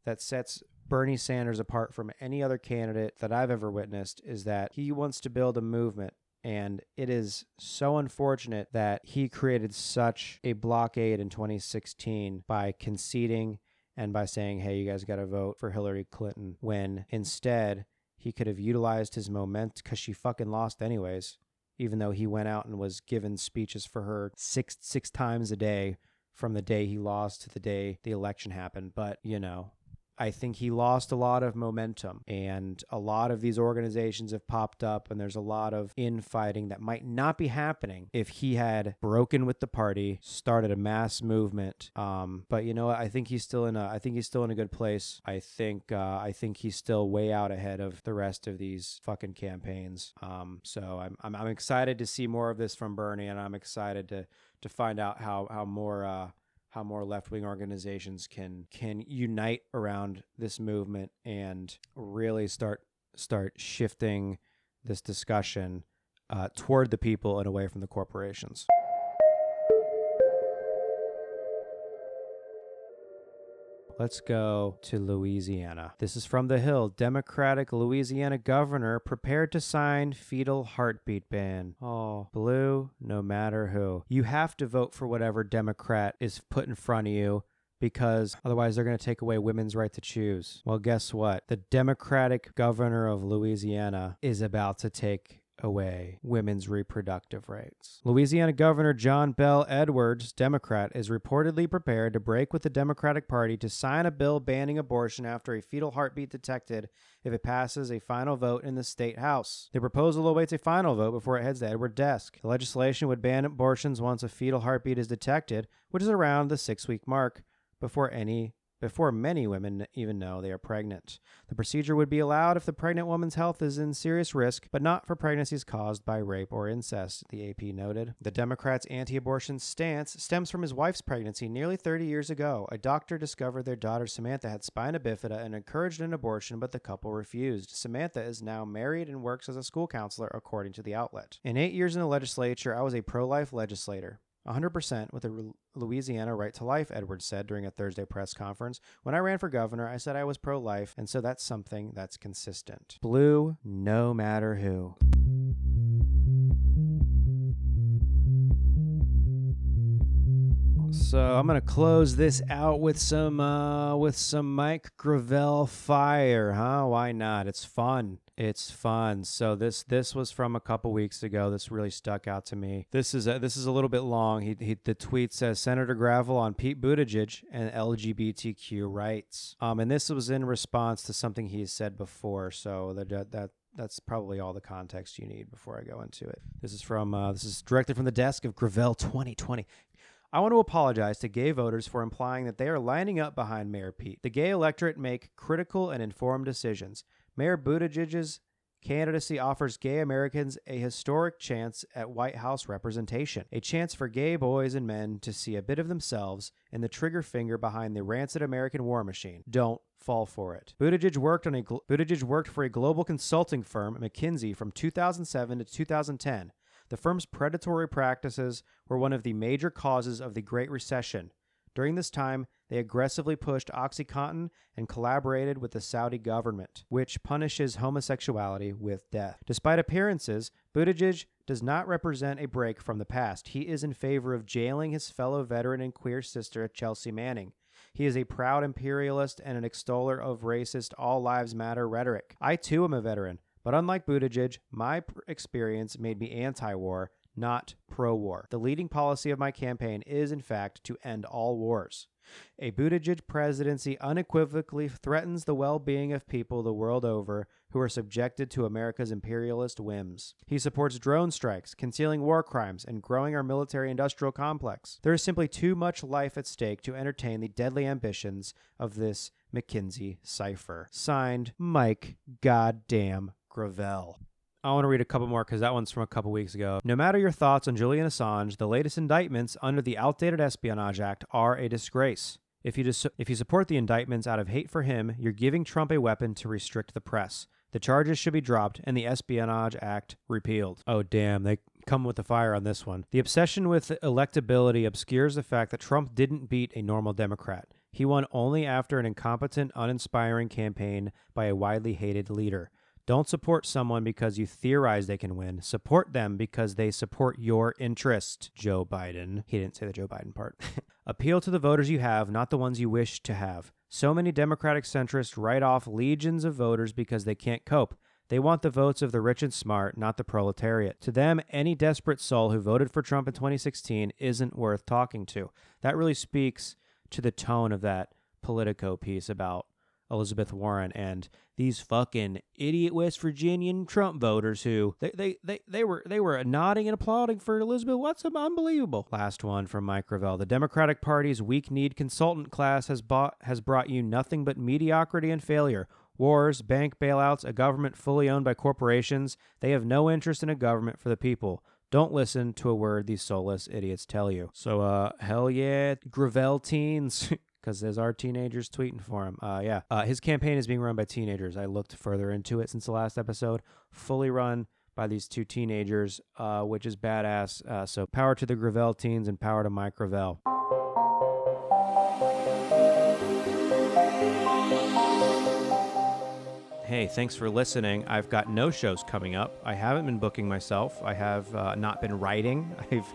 that sets Bernie Sanders apart from any other candidate that I've ever witnessed is that he wants to build a movement and it is so unfortunate that he created such a blockade in 2016 by conceding and by saying, hey, you guys got to vote for Hillary Clinton, when instead he could have utilized his moment because she fucking lost anyways, even though he went out and was given speeches for her six six times a day from the day he lost to the day the election happened. But, you know, I think he lost a lot of momentum, and a lot of these organizations have popped up, and there's a lot of infighting that might not be happening if he had broken with the party, started a mass movement. Um, but you know. I think he's still in a, I think he's still in a good place. I think, uh, I think he's still way out ahead of the rest of these fucking campaigns. Um, so I'm, I'm, I'm excited to see more of this from Bernie, and I'm excited to to find out how how more. Uh, how more left-wing organizations can can unite around this movement and really start start shifting this discussion uh, toward the people and away from the corporations. Let's go to Louisiana. This is from The Hill. Democratic Louisiana governor prepared to sign fetal heartbeat ban. Oh, blue, no matter who. You have to vote for whatever Democrat is put in front of you because otherwise they're going to take away women's right to choose. Well, guess what? The Democratic governor of Louisiana is about to take away women's reproductive rights. Louisiana Governor John Bel Edwards, Democrat, is reportedly prepared to break with the Democratic Party to sign a bill banning abortion after a fetal heartbeat detected if it passes a final vote in the state house. The proposal awaits a final vote before it heads to Edwards' desk. The legislation would ban abortions once a fetal heartbeat is detected, which is around the six week mark, before any before many women even know they are pregnant. The procedure would be allowed if the pregnant woman's health is in serious risk, but not for pregnancies caused by rape or incest, the AP noted. The Democrats' anti abortion stance stems from his wife's pregnancy nearly 30 years ago. A doctor discovered their daughter Samantha had spina bifida and encouraged an abortion, but the couple refused. Samantha is now married and works as a school counselor, according to the outlet. In eight years in the legislature, I was a pro life legislator. 100% with a Louisiana right to life, Edwards said during a Thursday press conference. When I ran for governor, I said I was pro life, and so that's something that's consistent. Blue, no matter who. So I'm gonna close this out with some uh, with some Mike Gravel fire, huh? Why not? It's fun. It's fun. So this this was from a couple weeks ago. This really stuck out to me. This is a, this is a little bit long. He, he the tweet says Senator Gravel on Pete Buttigieg and LGBTQ rights. Um, and this was in response to something he said before. So that that that's probably all the context you need before I go into it. This is from uh, this is directly from the desk of Gravel 2020. I want to apologize to gay voters for implying that they are lining up behind Mayor Pete. The gay electorate make critical and informed decisions. Mayor Buttigieg's candidacy offers gay Americans a historic chance at White House representation, a chance for gay boys and men to see a bit of themselves in the trigger finger behind the rancid American war machine. Don't fall for it. Buttigieg worked on a Buttigieg worked for a global consulting firm, McKinsey, from 2007 to 2010. The firm's predatory practices were one of the major causes of the Great Recession. During this time, they aggressively pushed OxyContin and collaborated with the Saudi government, which punishes homosexuality with death. Despite appearances, Buttigieg does not represent a break from the past. He is in favor of jailing his fellow veteran and queer sister, Chelsea Manning. He is a proud imperialist and an extoller of racist all lives matter rhetoric. I too am a veteran, but unlike Buttigieg, my experience made me anti war, not pro war. The leading policy of my campaign is, in fact, to end all wars. A Buttigieg presidency unequivocally threatens the well being of people the world over who are subjected to America's imperialist whims. He supports drone strikes, concealing war crimes, and growing our military industrial complex. There is simply too much life at stake to entertain the deadly ambitions of this McKinsey cipher. Signed, Mike Goddamn Gravel. I want to read a couple more because that one's from a couple weeks ago. No matter your thoughts on Julian Assange, the latest indictments under the outdated Espionage Act are a disgrace. If you dis- if you support the indictments out of hate for him, you're giving Trump a weapon to restrict the press. The charges should be dropped and the Espionage Act repealed. Oh damn, they come with the fire on this one. The obsession with electability obscures the fact that Trump didn't beat a normal Democrat. He won only after an incompetent, uninspiring campaign by a widely hated leader. Don't support someone because you theorize they can win. Support them because they support your interest, Joe Biden. He didn't say the Joe Biden part. <laughs> Appeal to the voters you have, not the ones you wish to have. So many Democratic centrists write off legions of voters because they can't cope. They want the votes of the rich and smart, not the proletariat. To them, any desperate soul who voted for Trump in 2016 isn't worth talking to. That really speaks to the tone of that Politico piece about Elizabeth Warren and these fucking idiot West Virginian Trump voters who they they, they, they were they were nodding and applauding for Elizabeth. What's unbelievable? Last one from Mike Gravel. The Democratic Party's weak need consultant class has bought has brought you nothing but mediocrity and failure. Wars, bank bailouts, a government fully owned by corporations. They have no interest in a government for the people. Don't listen to a word these soulless idiots tell you. So, uh, hell yeah, Gravel teens. <laughs> because there's our teenagers tweeting for him. Uh, yeah, uh, his campaign is being run by teenagers. I looked further into it since the last episode. Fully run by these two teenagers, uh, which is badass. Uh, so power to the Gravel teens and power to Mike Gravel. Hey, thanks for listening. I've got no shows coming up. I haven't been booking myself. I have uh, not been writing. <laughs> I've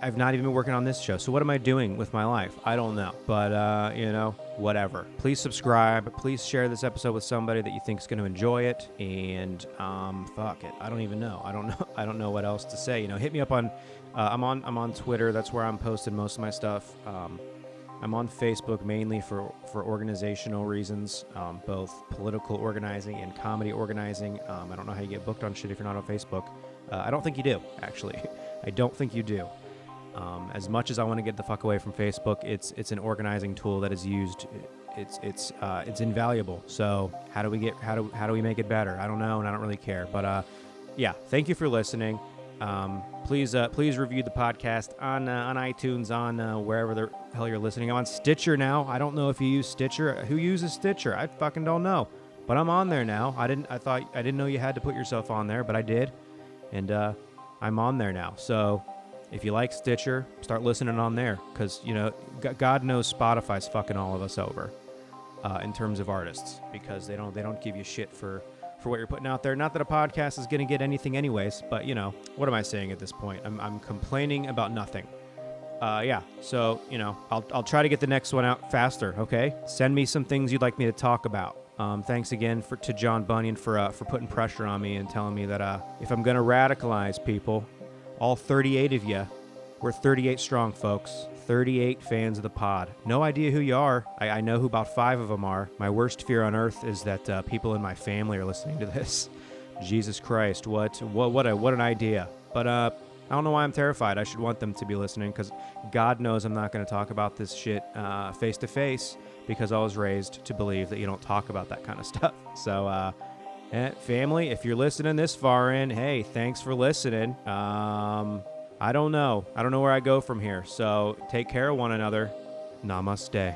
I've not even been working on this show. So what am I doing with my life? I don't know. But uh, you know, whatever. Please subscribe. Please share this episode with somebody that you think is going to enjoy it. And um, fuck it. I don't even know. I don't know. <laughs> I don't know what else to say. You know, hit me up on. Uh, I'm on. I'm on Twitter. That's where I'm posting most of my stuff. Um, I'm on Facebook mainly for for organizational reasons, um, both political organizing and comedy organizing. Um, I don't know how you get booked on shit if you're not on Facebook. Uh, I don't think you do, actually. <laughs> I don't think you do. Um, as much as I want to get the fuck away from Facebook, it's it's an organizing tool that is used. It's it's uh, it's invaluable. So how do we get how do how do we make it better? I don't know, and I don't really care. But uh, yeah, thank you for listening. Um, please uh, please review the podcast on uh, on iTunes on uh, wherever the hell you're listening. I'm on Stitcher now. I don't know if you use Stitcher. Who uses Stitcher? I fucking don't know. But I'm on there now. I didn't. I thought I didn't know you had to put yourself on there, but I did, and uh, I'm on there now. So if you like Stitcher, start listening on there because you know God knows Spotify's fucking all of us over uh, in terms of artists because they don't they don't give you shit for for what you're putting out there. Not that a podcast is going to get anything anyways, but you know what am I saying at this point? I'm I'm complaining about nothing. Uh, yeah, so you know I'll I'll try to get the next one out faster. Okay, send me some things you'd like me to talk about. Um, thanks again for to John Bunyan for uh, for putting pressure on me and telling me that uh, if I'm gonna radicalize people, all 38 of you. We're 38 strong, folks. 38 fans of the pod. No idea who you are. I, I know who about five of them are. My worst fear on earth is that uh, people in my family are listening to this. <laughs> Jesus Christ, what what what a what an idea. But uh, I don't know why I'm terrified. I should want them to be listening because God knows I'm not going to talk about this shit face to face because I was raised to believe that you don't talk about that kind of <laughs> stuff. So. Uh, Eh, family, if you're listening this far in, hey, thanks for listening. Um, I don't know. I don't know where I go from here. So take care of one another. Namaste.